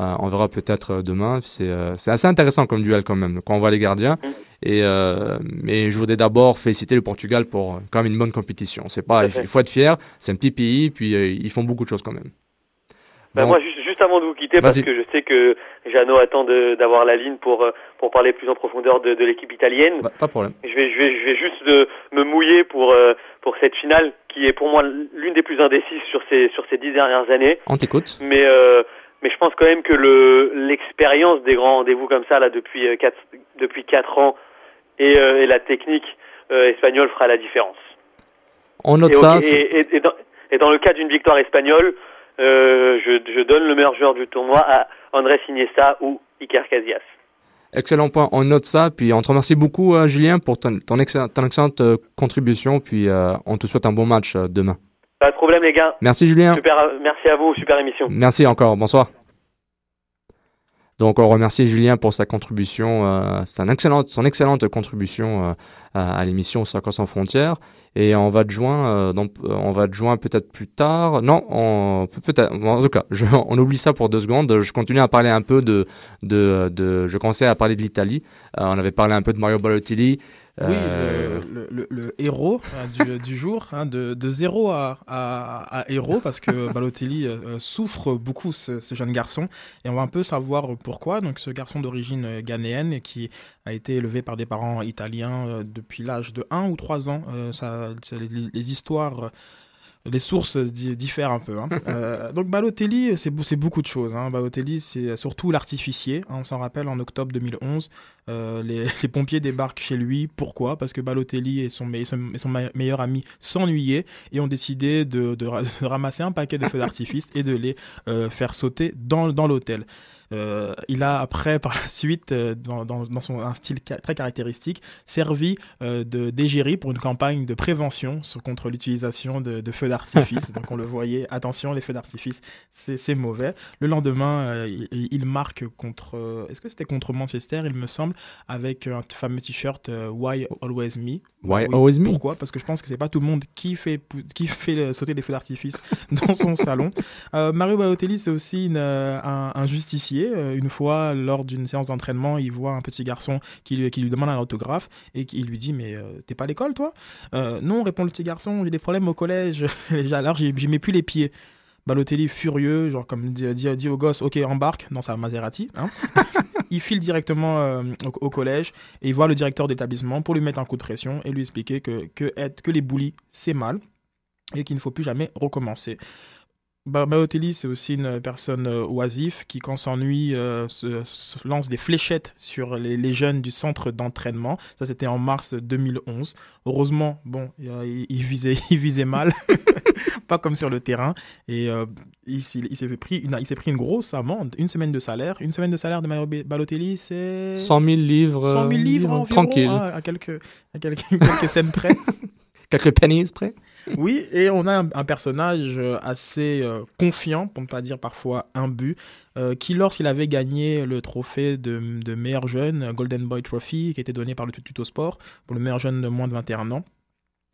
Euh, on verra peut-être demain. C'est euh, c'est assez intéressant comme duel quand même, quand on voit les gardiens. Et, euh, mais je voudrais d'abord féliciter le Portugal pour quand même une bonne compétition. C'est pas, il faut être fier. C'est un petit pays, puis ils font beaucoup de choses quand même. Ben moi, juste, juste avant de vous quitter, parce que je sais que Jeannot attend d'avoir la ligne pour, euh, pour parler plus en profondeur de, de l'équipe italienne. Bah, pas de problème. Je vais, je vais, je vais juste euh, me mouiller pour, euh, pour cette finale qui est pour moi l'une des plus indécises sur ces, sur ces dix dernières années. On t'écoute. Mais, euh, mais je pense quand même que le l'expérience des grands rendez-vous comme ça là depuis euh, quatre, depuis quatre ans et, euh, et la technique euh, espagnole fera la différence. On note et, ça. dans, et dans le cas d'une victoire espagnole, euh, je, je donne le meilleur joueur du tournoi à Andrés Iniesta ou Iker Casillas. Excellent point. On note ça. Puis on te remercie beaucoup, euh, Julien, pour ton, ton, excellente, ton excellente euh, contribution. Puis on te souhaite un bon match demain. Pas de problème les gars. Merci, Julien. Super, merci à vous, super émission. Merci encore. Bonsoir. Donc on remercie Julien pour sa contribution, euh, son excellente, son excellente contribution euh, à, à l'émission Soccer sans frontières. Et on va te joindre, euh, dans- euh, on va te joindre peut-être plus tard. Non, on peut peut-être. En tout cas, je- <laughs> on oublie ça pour deux secondes. Je continue à parler un peu de, de, de je commençais à parler de l'Italie. Euh, on avait parlé un peu de Mario Balotelli. Oui, Euh, le, le- le- le héros hein, du, du jour, hein, de, de zéro à, à, à héros, parce que <laughs> Balotelli euh, euh, souffre beaucoup, ce, ce jeune garçon, et on va un peu savoir pourquoi. Donc, ce garçon d'origine euh, ghanéenne et qui a été élevé par des parents italiens euh, depuis l'âge de 1 ou 3 ans, euh, ça, c'est les, les histoires. Euh, les sources di- diffèrent un peu. hein. <laughs> Euh, donc Balotelli, c'est, beau- c'est beaucoup de choses. Hein. Balotelli, c'est surtout l'artificier. hein. On s'en rappelle, en octobre 2011, euh, les, <laughs> les pompiers débarquent chez lui. Pourquoi? Parce que Balotelli et son, me- son- et son me- meilleur ami s'ennuyaient et ont décidé de, de ra- <laughs> de ramasser un paquet de feux d'artifice et de les euh, faire sauter dans, dans l'hôtel. Euh, il a après, par la suite, euh, dans, dans, dans son, un style ca- très caractéristique, servi euh, de d'égérie pour une campagne de prévention sur- contre l'utilisation de, de feux d'artifice. <laughs> Donc on le voyait, attention, les feux d'artifice, c'est mauvais. Le lendemain, euh, il, il marque contre, est-ce que c'était contre Manchester, il me semble, avec un fameux t-shirt Why Always Me? Why Always Me? Pourquoi? Parce que je pense que c'est pas tout le monde qui fait, qui fait sauter des feux d'artifice <laughs> dans son salon. Mario Balotelli, c'est aussi une, un, un justicier. Euh, Une fois, lors d'une séance d'entraînement, il voit un petit garçon qui lui, demande un autographe et qui lui dit Mais euh, t'es pas à l'école, toi? Euh, Non, répond le petit garçon, j'ai des problèmes au collège. <laughs> Alors, j'y mets plus les pieds. Balotelli furieux, genre comme dit, au gosse, ok embarque dans sa Maserati. hein. <laughs> il file directement au, au collège et il voit le directeur d'établissement pour lui mettre un coup de pression et lui expliquer que, que, être, que les bullies c'est mal et qu'il ne faut plus jamais recommencer. Ba- Balotelli, c'est aussi une personne euh, oisive qui, quand s'ennuie, euh, se, se lance des fléchettes sur les, les jeunes du centre d'entraînement. Ça, c'était en mars 2011. Heureusement, bon, euh, il, il visait, <laughs> il visait mal, <laughs> pas comme sur le terrain. Et euh, il, s'est- il s'est pris une, il pris une grosse amende, une semaine de salaire. Une semaine de salaire de Mario Balotelli, c'est 100 000 livres. 100 000 euh, livres environ, Tranquille. hein, à quelques, à quelques, <laughs> quelques scènes près. Quelques pennies près. <laughs> Oui, et on a un, personnage euh, assez euh, confiant, pour ne pas dire parfois imbu, euh, qui lorsqu'il avait gagné le trophée de, de meilleur jeune, Golden Boy Trophy, qui était donné par le Tuto Sport, pour le meilleur jeune de moins de 21 ans,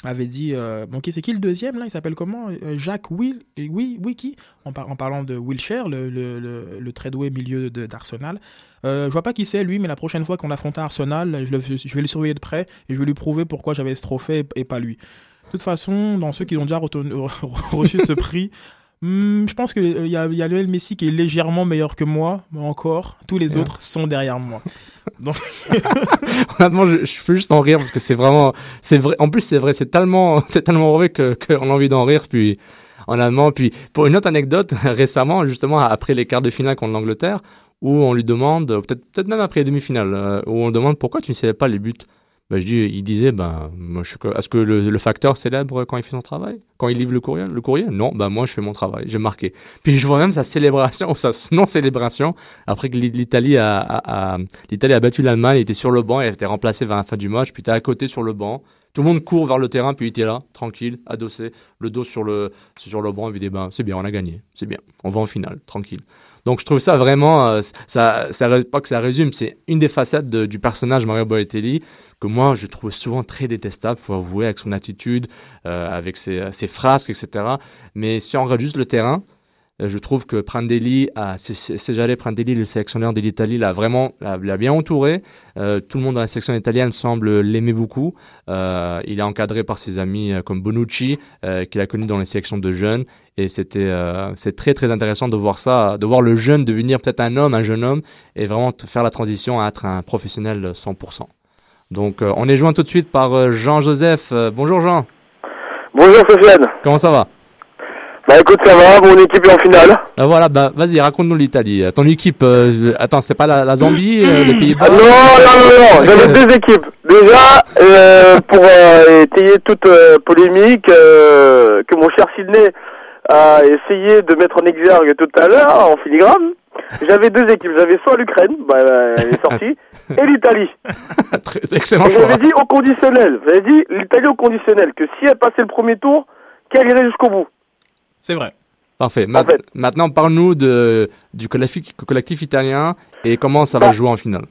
avait dit bon, qui c'est qui le deuxième là? Il s'appelle comment? Jacques Will, et oui, Wiki, en, par- en parlant de Wilshire, le, le, le, très doué milieu d'Arsenal. Euh, je vois pas qui c'est lui, mais la prochaine fois qu'on affrontera Arsenal, je, vais le surveiller de près et je vais lui prouver pourquoi j'avais ce trophée et pas lui. De toute façon, dans ceux qui ont déjà reton- <laughs> reçu ce prix, hmm, je pense qu'il y a, y a Lionel Messi qui est légèrement meilleur que moi, mais encore, tous les autres sont derrière moi. Donc, <laughs> Honnêtement, je, je peux juste en rire parce que c'est vraiment, c'est vrai. En plus, c'est vrai, c'est tellement, <laughs> c'est tellement mauvais que qu'on a envie d'en rire. Puis, en allemand, puis pour une autre anecdote, récemment, justement après les quarts de finale contre l'Angleterre, où on lui demande, euh, peut-être peut-être même après les demi-finales, euh, où on le demande pourquoi tu ne célèbres pas les buts. Ben, je dis, il disait, ben, moi, je est-ce que le, facteur célèbre quand il fait son travail? Quand il livre le courrier Le courrier Non, ben, moi, je fais mon travail, j'ai marqué. Puis je vois même sa célébration, ou sa non-célébration, après que l'I- l'Italie a, l'Italie a battu l'Allemagne, il était sur le banc, il a été remplacé vers la fin du match, puis t'es à côté sur le banc. Tout le monde court vers le terrain, puis il était là, tranquille, adossé, le dos sur le, sur le banc, il dit, ben, c'est bien, on a gagné, c'est bien, on va en finale, tranquille. Donc je trouve ça vraiment, euh, ça, ça, pas que ça résume, c'est une des facettes de- du personnage Mario Balotelli que moi je trouve souvent très détestable, faut avouer, avec son attitude, euh, avec ses, ses frasques, etc. Mais si on regarde juste le terrain, je trouve que Prandelli, a- Sejale Prandelli, le sélectionneur de l'Italie, l'a vraiment l'a bien entouré. Euh, tout le monde dans la sélection italienne semble l'aimer beaucoup. Euh, il est encadré par ses amis euh, comme Bonucci, euh, qu'il a connu dans les sélections de jeunes. Et c'était euh, c'est très très intéressant de voir ça, de voir le jeune devenir peut-être un homme, un jeune homme, et vraiment faire la transition à être un professionnel 100%. Donc euh, on est joint tout de suite par euh, Jean-Joseph. Euh, bonjour Jean. Bonjour Sofiane. Comment ça va? Bah écoute, ça va, mon équipe est en finale. Ah, voilà, bah vas-y, raconte-nous l'Italie. Ton équipe, euh, attends, c'est pas la, la Zambie, euh, les Pays-Bas? Ah, non, non, non, non, <laughs> j'avais deux équipes. Déjà, euh, pour euh, étayer toute euh, polémique, euh, que mon cher Sidney a essayé de mettre en exergue tout à l'heure, en filigrane, j'avais deux équipes. J'avais soit l'Ukraine, bah, elle est sortie, <laughs> et l'Italie. Excellent Et choix. J'avais dit au conditionnel, j'avais dit l'Italie au conditionnel, que si elle passait le premier tour, qu'elle irait jusqu'au bout. C'est vrai. Parfait. Ma- Maintenant, parle-nous de, du collectif, collectif italien et comment ça va jouer en finale.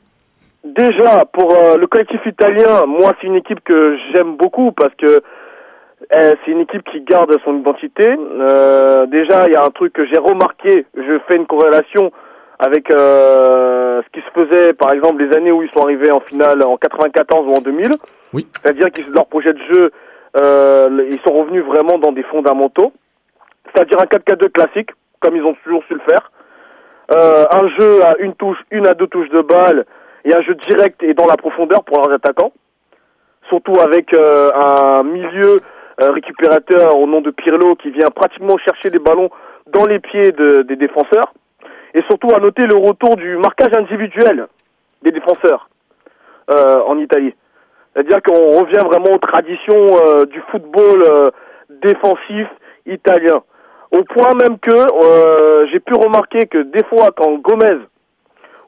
Déjà, pour euh, le collectif italien, moi, c'est une équipe que j'aime beaucoup parce que euh, c'est une équipe qui garde son identité. Euh, déjà, il y a un truc que j'ai remarqué, je fais une corrélation avec euh, ce qui se faisait, par exemple, les années où ils sont arrivés en finale en 94 ou en 2000. Oui. C'est-à-dire que leur projet de jeu, euh, ils sont revenus vraiment dans des fondamentaux. C'est-à-dire un 4-4-2 classique, comme ils ont toujours su le faire. Euh, un jeu à une touche, une à deux touches de balle, et un jeu direct et dans la profondeur pour leurs attaquants. Surtout avec euh, un milieu euh, récupérateur au nom de Pirlo qui vient pratiquement chercher des ballons dans les pieds de- des défenseurs. Et surtout à noter le retour du marquage individuel des défenseurs euh, en Italie. C'est-à-dire qu'on revient vraiment aux traditions euh, du football euh, défensif italien. Au point même que euh, j'ai pu remarquer que des fois quand Gomez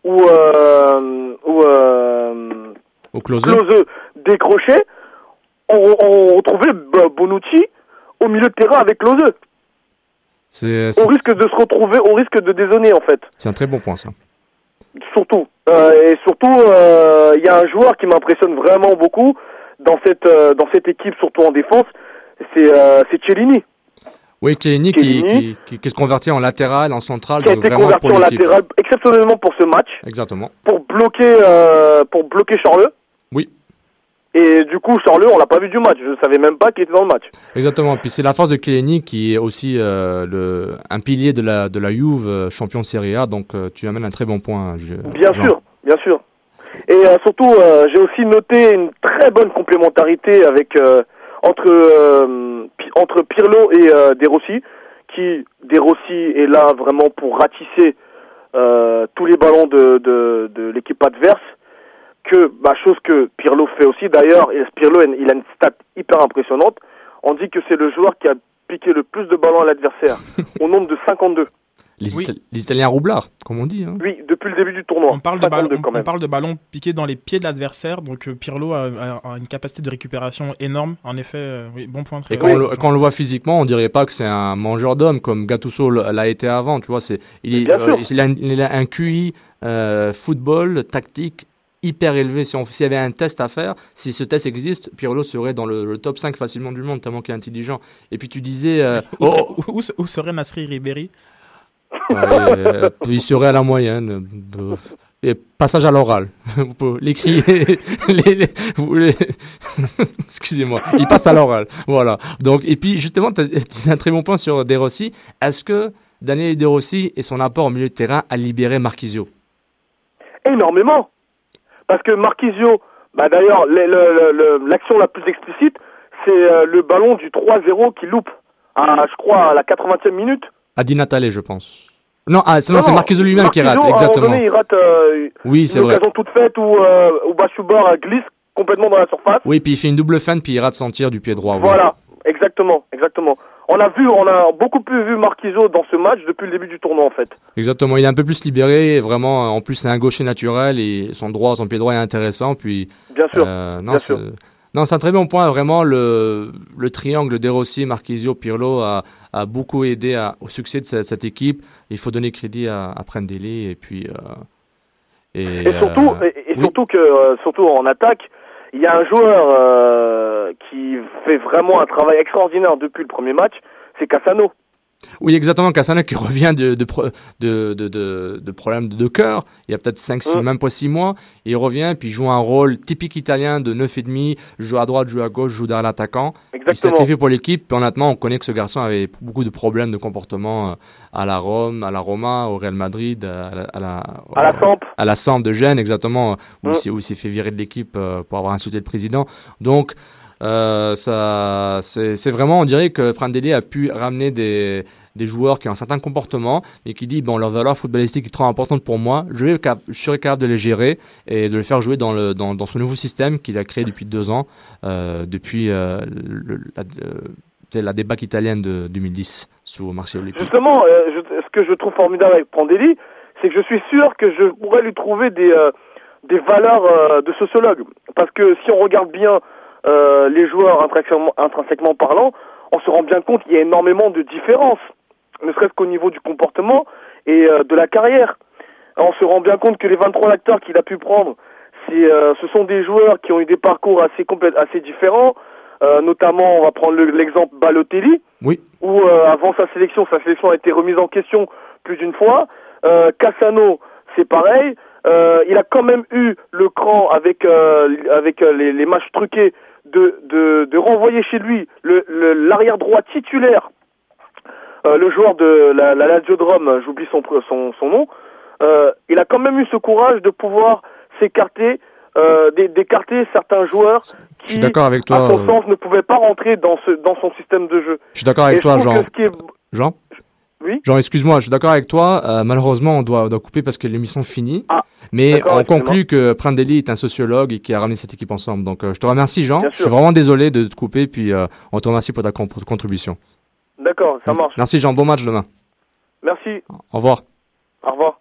ou, euh, ou euh, close. Décrochait, on, on retrouvait Bonucci au milieu de terrain avec. C'est Au c'est- risque de se retrouver, au risque de désonner en fait. c'est un très bon point, ça. Surtout. Euh, et surtout, euh, il y a un joueur qui m'impressionne vraiment beaucoup dans cette, euh, dans cette équipe, surtout en défense, c'est euh, c'est Cellini. Oui, Chiellini qui, Chiellini. qui, qui, qui se convertit en latéral, en central, qui a été vraiment converti en latéral exceptionnellement pour ce match, Exactement. pour bloquer, euh, pour bloquer Charleux. Oui. Et du coup, Charleux, on l'a pas vu du match. Je savais même pas qu'il était dans le match. Exactement. Puis c'est la force de Chiellini qui est aussi euh, le, un pilier de la, de la Juve, euh, champion de Serie A. Donc euh, tu amènes un très bon point. je- Bien Jean. sûr, bien sûr. Et surtout, j'ai aussi noté une très bonne complémentarité avec entre euh, entre Pirlo et euh, De Rossi, qui De Rossi est là vraiment pour ratisser euh, tous les ballons de, de, de l'équipe adverse. Que bah, chose que Pirlo fait aussi d'ailleurs. Et Pirlo, il a une stat hyper impressionnante. On dit que c'est le joueur qui a piqué le plus de ballons à l'adversaire, <laughs> au nombre de 52. Les, Ita- les Italiens roublards, comme on dit. hein. Oui, depuis le début du tournoi. On parle, de ballon, 52 quand on, parle de ballons piqués dans les pieds de l'adversaire, donc euh, Pirlo a, a- a une capacité de récupération énorme. En effet, euh, oui, bon point. Très Et quand, on le, quand on le voit physiquement, on dirait pas que c'est un mangeur d'hommes comme Gattuso l'a été avant. Tu vois, c'est il, euh, il, a, un- il a un QI euh, football tactique hyper élevé. Si on s'il y avait un test à faire, si ce test existe, Pirlo serait dans le, le top 5 facilement du monde, tellement qu'il est intelligent. Et puis tu disais, euh, Où, serait, oh, où- où se- où serait Nasri Ribéry? Euh, il serait à la moyenne. Euh, passage à l'oral. L'écrire. <laughs> les- les- <laughs> Excusez-moi. Il passe à l'oral. Voilà. Donc, et puis, justement, as un très bon point sur De Rossi. Est-ce que Daniel De Rossi et son apport au milieu de terrain a libéré Marquisio? Énormément. Parce que Marquisio, bah d'ailleurs, le- le- le- l'action la plus explicite, c'est euh, le ballon du 3-0 qui loupe, à, je crois, à la 80e minute. À Di Natale, je pense. Non, ah, c'est, non, c'est Non, Marquisio lui-même qui rate. Exactement. donné, il rate euh, Oui, c'est une vrai. occasion toute faite où, euh, où Bachoubar glisse complètement dans la surface. Oui, puis il fait une double feinte, puis il rate son tir du pied droit. oui. Voilà, exactement, exactement. On a vu, on a beaucoup plus vu Marquisio dans ce match depuis le début du tournoi en fait. Exactement, il est un peu plus libéré, vraiment, en plus c'est un gaucher naturel et son droit, son pied droit est intéressant, puis... Bien sûr, euh, non, bien sûr. Non, c'est un très bon point, vraiment, le, le triangle De Rossi, Marquisio, Pirlo a, a beaucoup aidé à- au succès de cette, cette équipe, il faut donner crédit à, à Prendelli, et puis... euh, et, Et surtout, euh, et, et oui. surtout que, euh, surtout en attaque, il y a un joueur qui fait vraiment un travail extraordinaire depuis le premier match, c'est Cassano. Oui, exactement. Cassano qui <laughs> revient de, de, de, de, problèmes de, cœur. Il y a peut-être 5, Mm. même pas 6 mois. Il revient, puis il joue un rôle typique italien de 9,5. Joue à droite, joue à gauche, joue derrière l'attaquant. Il sacrifie pour l'équipe. Puis honnêtement, on connaît que ce garçon avait beaucoup de problèmes de comportement euh, à la Rome, à la Roma, au Real Madrid, à la, à la, À la Samp. à la Samp de Gênes, exactement, où, Mm. il s'est- où il s'est fait virer de l'équipe euh, pour avoir insulté le président. Donc, euh, c'est vraiment, on dirait que Prandelli a pu ramener des, des joueurs qui ont un certain comportement et qui dit bon leur valeur footballistique est trop importante pour moi, je, vais, je serai capable de les gérer et de les faire jouer dans, le, dans, dans ce nouveau système qu'il a créé depuis deux ans, euh, depuis euh, la, débac italienne de 2010 sous Marcelo. Justement, euh, ce que je trouve formidable avec Prandelli, c'est que je suis sûr que je pourrais lui trouver des, euh, des valeurs euh, de sociologue. Parce que si on regarde bien euh, les joueurs intrinsèquement, intrinsèquement parlant, on se rend bien compte qu'il y a énormément de différences ne serait-ce qu'au niveau du comportement et euh, de la carrière. On se rend bien compte que les 23 acteurs qu'il a pu prendre, euh, ce sont des joueurs qui ont eu des parcours assez assez différents. Euh, notamment, on va prendre le- l'exemple Balotelli, Oui. où euh, avant sa sélection, sa sélection a été remise en question plus d'une fois. Euh, Cassano, c'est pareil. Euh, il a quand même eu le cran avec euh, avec les, les matchs truqués de, de, de renvoyer chez lui le le- l'arrière droit titulaire, euh, le joueur de la, la Lazio de Rome, j'oublie son, son son nom. Euh, il a quand même eu ce courage de pouvoir s'écarter, euh, d'é- d'écarter certains joueurs Je suis d'accord avec toi. à son euh, sens, ne pouvaient pas rentrer dans ce dans son système de jeu. Je suis d'accord avec Et toi, Jean. qui est- Jean? Oui Jean, excuse-moi, je suis d'accord avec toi. Euh, malheureusement, on doit, on doit couper parce que l'émission finit. Mais Ah, d'accord, on conclut que Prandelli est un sociologue et qui a ramené cette équipe ensemble. Donc, euh, je te remercie, Jean. Je suis vraiment désolé de te couper. Puis, euh, on te remercie pour ta con- contribution. D'accord, ça marche. Merci, Jean. Bon match demain. Merci. Au revoir. Au revoir.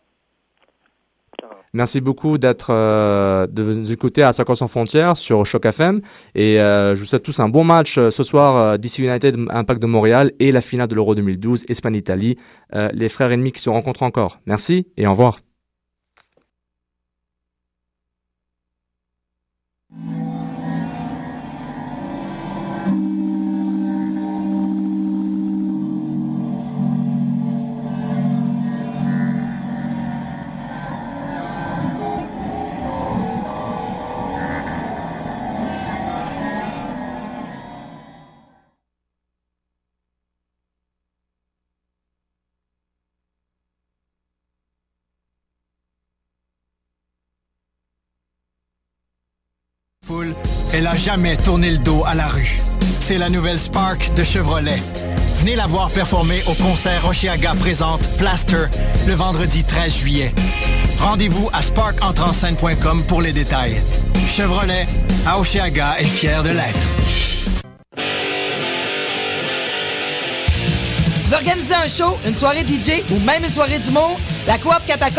Merci beaucoup d'être euh, de nous écouter à 50 sans frontières sur Choc FM et euh, je vous souhaite tous un bon match euh, ce soir euh, DC United Impact de Montréal et la finale de l'Euro 2012 Espagne Italie euh, les frères ennemis qui se rencontrent encore. Merci et au revoir. Jamais tourné le dos à la rue. C'est la nouvelle Spark de Chevrolet. Venez la voir performer au concert Oshiaga présente Plaster le vendredi 13 juillet. Rendez-vous à sparkentrenscène.com pour les détails. Chevrolet, à Oshiaga est fier de l'être. Tu veux organiser un show, une soirée DJ ou même une soirée d'humour? La Coop Catacombe